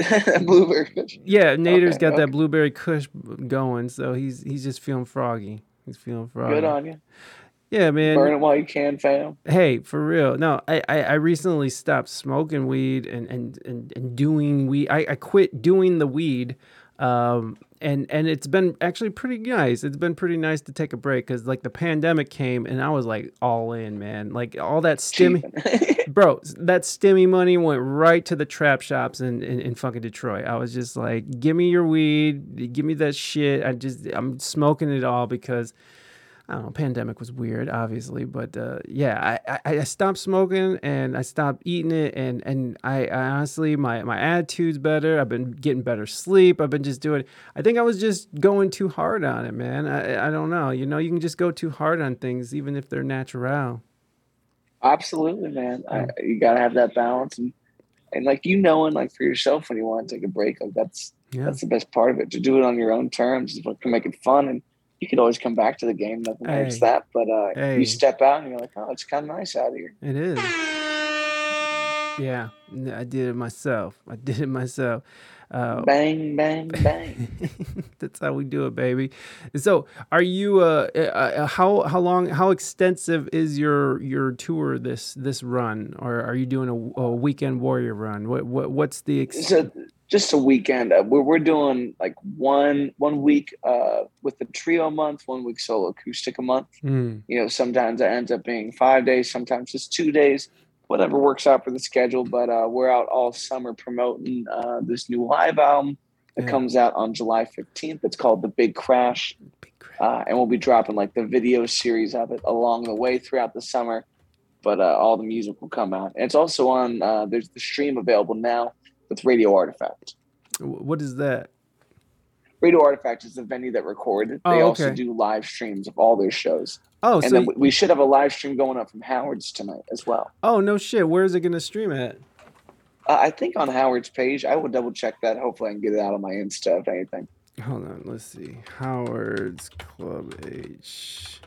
Blueberry fish. Yeah, Nader's Okay, got that blueberry kush going, so he's he's just feeling froggy. He's feeling froggy. Good on you. Yeah, man. Burn it while you can, fam. Hey, for real. No, I, I, I recently stopped smoking weed and, and, and, and doing weed. I, I quit doing the weed. Um, and, and it's been actually pretty nice. It's been pretty nice to take a break because like the pandemic came and I was like all in, man. Like all that stimmy, bro, that stimmy money went right to the trap shops in, in, in fucking Detroit. I was just like, give me your weed, give me that shit. I just, I'm smoking it all because I don't know, pandemic was weird, obviously, but uh, yeah, I, I, I stopped smoking and I stopped eating it, and and I, I honestly my my attitude's better. I've been getting better sleep. I've been just doing. I think I was just going too hard on it, man. I I don't know. You know, you can just go too hard on things, even if they're natural. Absolutely, man. I, you gotta have that balance and and like you knowing like for yourself when you want to take a break, like that's Yeah, that's the best part of it. To do it on your own terms what can make it fun and you could always come back to the game, nothing Hey. that. But uh Hey. you step out and you're like, Oh, it's kinda nice out here. it is. Yeah, I did it myself. I did it myself. Uh, Bang, bang, bang. That's how we do it, baby. So, are you? Uh, uh, uh, how how long? How extensive is your your tour this this run, or are you doing a, a weekend warrior run? What what what's the? Ex- so just a weekend. Uh, we're, we're doing like one one week uh with the trio a month, one week solo acoustic a month. Mm, you know sometimes it ends up being five days sometimes just two days whatever works out for the schedule but uh, we're out all summer promoting uh, this new live album that Yeah. comes out on july 15th it's called the big crash big crap. uh, and we'll be dropping like the video series of it along the way throughout the summer but uh, all the music will come out and it's also on uh, there's the stream available now with radio artifact what is that? radio artifact is the venue that recorded Oh, they also do live streams of all their shows Oh, and so then we- should have a live stream going up from howard's tonight as well oh no shit. Where is it gonna stream at? Uh, I think on Howard's page. I will double check that. Hopefully, I can get it out on my Insta if anything. Hold on, let's see. Howard's Club H.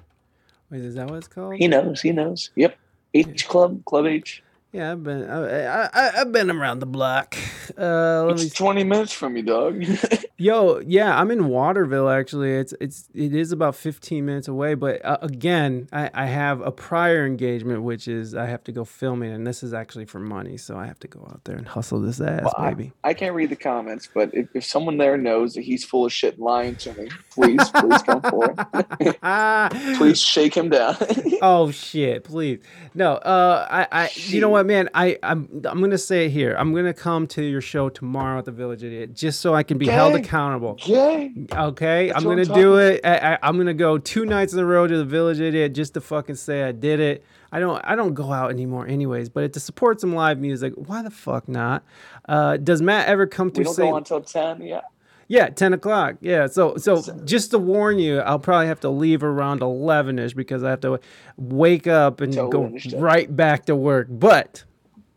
Wait, is that what it's called? He knows. He knows. Yep. H Club, Club H. Yeah, I've been I, I, I, I've been around the block. Uh, let me It's 20 minutes from you, dog. Yo, yeah, I'm in Waterville actually. It's it's it is about 15 minutes away, but uh, again, I, I have a prior engagement which is I have to go filming and this is actually for money, so I have to go out there and hustle this ass, Well, I- baby. I can't read the comments, but if, if someone there knows that he's full of shit and lying to me, please, please come forward. Please shake him down. oh shit, please. No, uh I I you know what, man? I I'm I'm to say it here. I'm to come to your show tomorrow at the Village Idiot just so I can be held accountable. Yay. Okay, That's I'm gonna I'm do it. I, I, I'm gonna go two nights in a row to the Village Idiot just to fucking say I did it. I don't I don't go out anymore anyways, but to support some live music, why the fuck not? Uh, does Matt ever come through? We don't St. go until 10. Yeah. Yeah, ten o'clock. Yeah, so so just to warn you, I'll probably have to leave around eleven ish because I have to wake up and Totally go understood. right back to work. But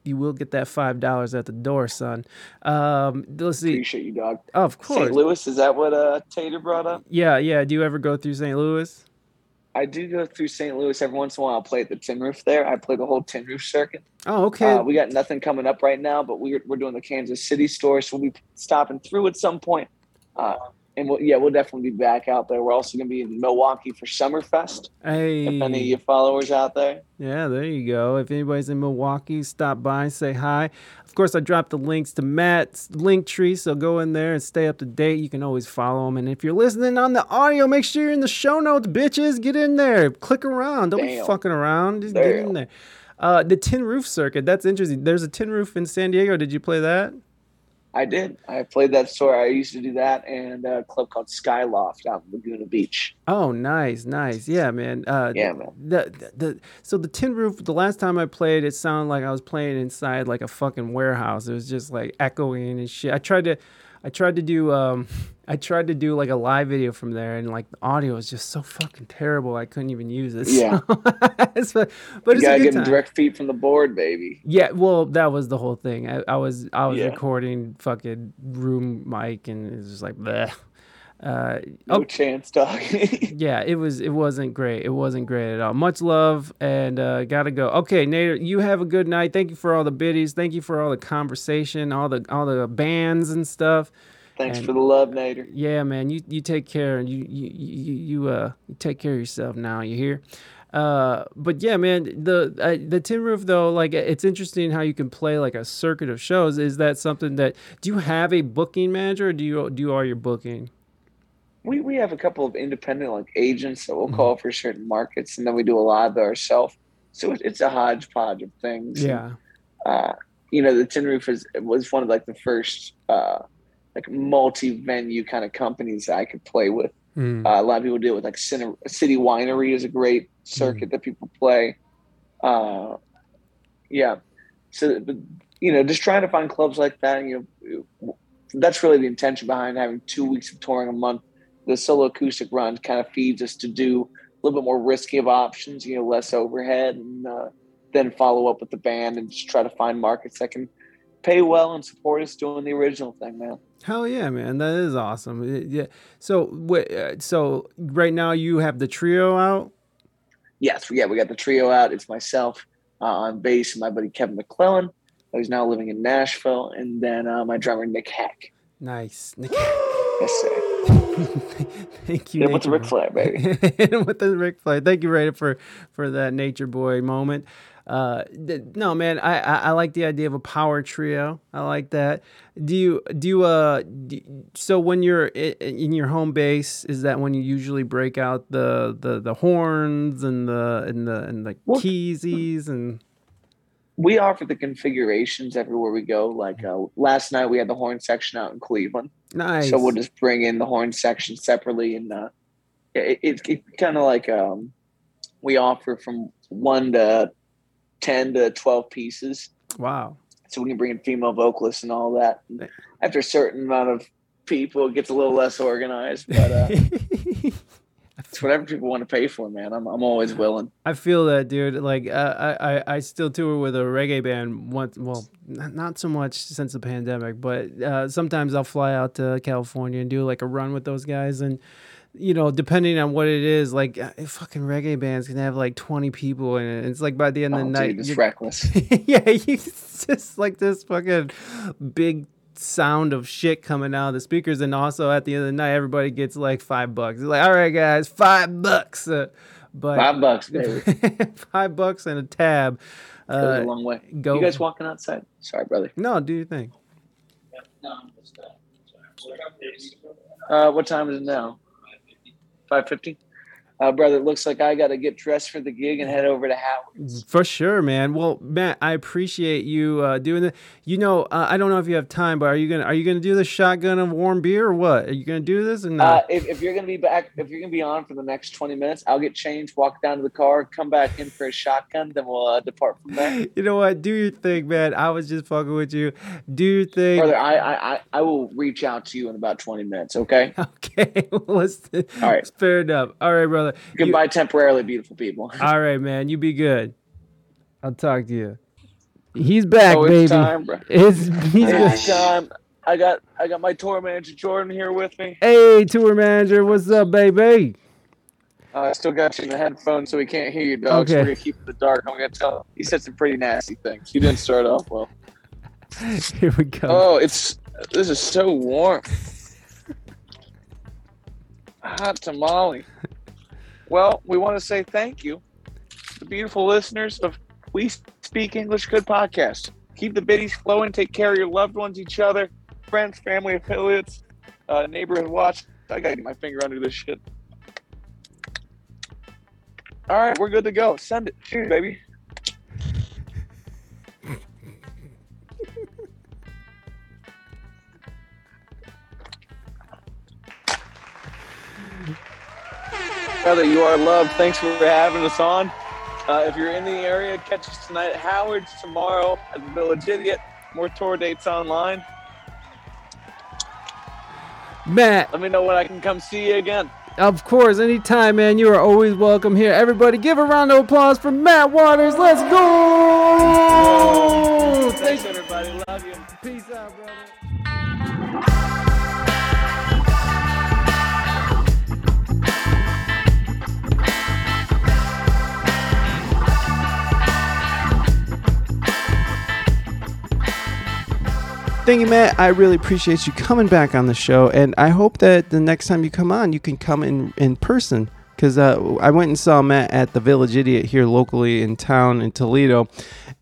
you will get that five dollars at the door, son. Um, let's see. Appreciate you, dog. Of course. St. Louis, is that what uh, Tater brought up? Yeah, yeah. Do you ever go through St. Louis? I do go through St. Louis every once in a while. I'll play at the Tin Roof there. I play the whole Tin Roof circuit. Oh, okay. Uh, we got nothing coming up right now, but we're, we're doing the Kansas City store, so we'll be stopping through at some point. Uh, and we'll, yeah, we'll definitely be back out there. We're also going to be in Milwaukee for Summerfest. hey. If any of your followers out there, Yeah, there you go. If anybody's in Milwaukee, stop by, say hi. Of course, I dropped the links to Matt's link tree, so go in there and stay up to date. You can always follow him. And if you're listening on the audio, make sure you're in the show notes, bitches. Get in there, click around. Don't be fucking around. Just get in there. Uh, the Tin Roof Circuit, that's interesting. There's a Tin Roof in San Diego. Did you play that? I did. I played that store. I used to do that and a club called Skyloft out in Laguna Beach. Oh, nice, nice. Yeah, man. Uh, Yeah, man. The, the, the so the tin roof. The last time I played, it sounded like I was playing inside like a fucking warehouse. It was just like echoing and shit. I tried to, I tried to do, um, I tried to do like a live video from there, and like the audio was just so fucking terrible. I couldn't even use it. Yeah. So- it's- but You it's a gotta get time. direct feed from the board, baby. Yeah, well, that was the whole thing. I, I was I was Yeah. recording fucking room mic, and it was just like bleh. Uh, No oh, chance, dog. yeah, it was it wasn't great. It wasn't great at all. Much love and uh, gotta go. Okay, Nader, you have a good night. Thank you for all the biddies. Thank you for all the conversation, all the all the bands and stuff. Thanks And- for the love, Nader. Yeah, man, you you take care and you you you, you uh you take care of yourself now. You hear? Uh, but yeah, man, the uh, the tin roof though, like it's interesting how you can play like a circuit of shows. Is that something that do you have a booking manager or do you do all your booking? We we have a couple of independent like agents that Mm-hmm. will call for certain markets, and then we do a lot of ourselves. So it, it's a hodgepodge of things. And, Yeah. uh, you know, the Tin Roof is was one of like the first uh, like multi-venue kind of companies that I could play with. Mm. Uh, a lot of people do it with like Cine, City Winery is a great circuit that people play. Uh, yeah, so you know, just trying to find clubs like that. You know, that's really the intention behind having two weeks of touring a month. The solo acoustic run kind of feeds us to do a little bit more risky of options. You know, less overhead, and uh, then follow up with the band and just try to find markets that can pay well and support us doing the original thing, man. Hell yeah, man! That is awesome. Yeah. So, wait, uh, so right now you have the trio out. yes, yeah, we got the trio out. It's myself uh, on bass, and my buddy Kevin McClellan, who's now living in Nashville, and then uh, my drummer Nick Hack. Nice. Nick- Yes, sir. Thank you. Hit with the Ric Flair, baby. Hit with the Ric Flair. Thank you, Raider, for for that Nature Boy moment. Uh, th- no, man, I, I I like the idea of a power trio. I like that. Do you do you uh do, so when you're i- in your home base? Is that when you usually break out the the the horns and the and the and the Well- keysies and we offer the configurations everywhere we go. Like uh, last night, we had the horn section out in Cleveland, nice. so we'll just bring in the horn section separately, and uh, it, it, it kind of like um, we offer from one to ten to twelve pieces, wow. so we can bring in female vocalists and all that. And after a certain amount of people, it gets a little less organized, but uh, it's whatever people want to pay for, man. I'm I'm always willing. I feel that, dude. Like, uh, I, I, I still tour with a reggae band once. Well, not, so much since the pandemic, but uh, sometimes I'll fly out to California and do like a run with those guys. And, you know, depending on what it is, like uh, fucking reggae bands can have like 20 people in it. It's like by the end of Oh, the night, dude, it's you're- reckless. yeah, you- just like this fucking big sound of shit coming out of the speakers, and also at the end of the night, everybody gets like five bucks. It's like, all right, guys, five bucks. Uh, but Five bucks, baby. five bucks and a tab. Goes Uh, a long way. go- You guys walking outside? Sorry, brother. no, do your thing. Uh, what time is it now? Five fifty. Uh, brother, it looks like I got to get dressed for the gig and head over to Howard's. For sure, man. Well, Matt, I appreciate you uh, doing that. You know, uh, I don't know if you have time, but are you gonna are you gonna do the shotgun of warm beer or what? Are you gonna do this or Uh, not? if, if you're gonna be back, if you're gonna be on for the next twenty minutes, I'll get changed, walk down to the car, come back in for a shotgun, then we'll uh, depart from there. you know what? Do your thing, man. I was just fucking with you. Do your thing. Brother, I, I I I will reach out to you in about twenty minutes. Okay. Okay, well, let's. All right. Fair enough. All right, brother. You- Goodbye, temporarily beautiful people. all right, man. You be good. I'll talk to you. He's back, oh, it's baby. time, bro. It's, he's It's time. I got I got my tour manager Jordan here with me. Hey, tour manager, what's up, baby? Uh, I still got you in the headphones, so we can't hear you, dog. So we're gonna keep it in the dark. I'm gonna tell him. He said some pretty nasty things. He didn't start off well. Here we go. Oh, it's this is so warm. Hot tamale. Well, we want to say thank you to the beautiful listeners of We Speak English Good podcast. Keep the biddies flowing. Take care of your loved ones, each other, friends, family, affiliates, uh, neighborhood watch. I gotta get my finger under this shit. All right, we're good to go. Send it. Cheers, baby. Brother, you are loved. Thanks for having us on. Uh, if you're in the area, catch us tonight at Howard's, tomorrow at the Village Idiot. More tour dates online. Matt, Let me know when I can come see you again. of course, anytime, man. You are always welcome here. Everybody, give a round of applause for Matt Waters. Let's go! Thanks, everybody. Love you. Peace out, brother. Thank you, Matt. I really appreciate you coming back on the show, and I hope that the next time you come on, you can come in in person. Because uh, I went and saw Matt at the Village Idiot here locally in town in Toledo,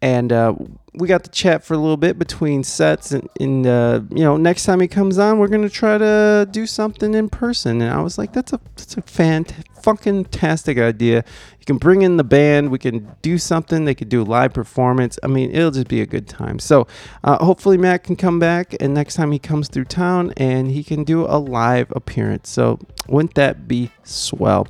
and uh, we got to chat for a little bit between sets. And, and uh, you know, next time he comes on, we're gonna try to do something in person. And I was like, that's a that's a fan fucking tastic idea. You can bring in the band. We can do something. They could do a live performance. I mean, it'll just be a good time. So uh, hopefully Matt can come back, and next time he comes through town, and he can do a live appearance. So wouldn't that be swell?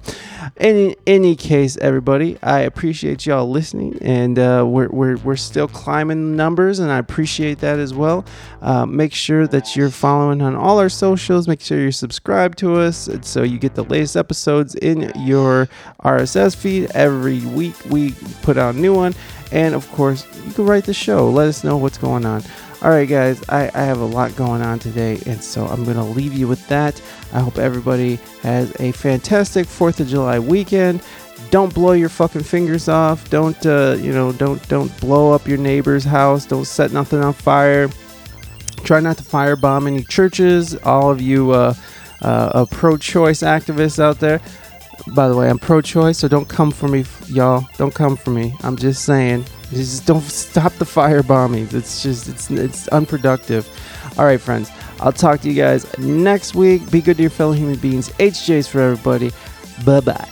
In any case, everybody, I appreciate y'all listening, and uh, we're, we're we're still climbing numbers, and I appreciate that as well. Uh, make sure that you're following on all our socials. Make sure you're subscribed to us, so you get the latest episodes in your RSS feed every week. We put out a new one, and of course, you can write the show. Let us know what's going on. All right, guys, I, I have a lot going on today, and so I'm going to leave you with that. I hope everybody has a fantastic 4th of July weekend. Don't blow your fucking fingers off. Don't, uh, you know, don't don't blow up your neighbor's house. Don't set nothing on fire. Try not to firebomb any churches. All of you uh, uh, uh, pro-choice activists out there. By the way, I'm pro-choice, so don't come for me, y'all. Don't come for me. I'm just saying. Just don't stop the fire bombings. It's just it's it's unproductive. All right, friends. I'll talk to you guys next week. Be good to your fellow human beings. HJs for everybody. Bye bye.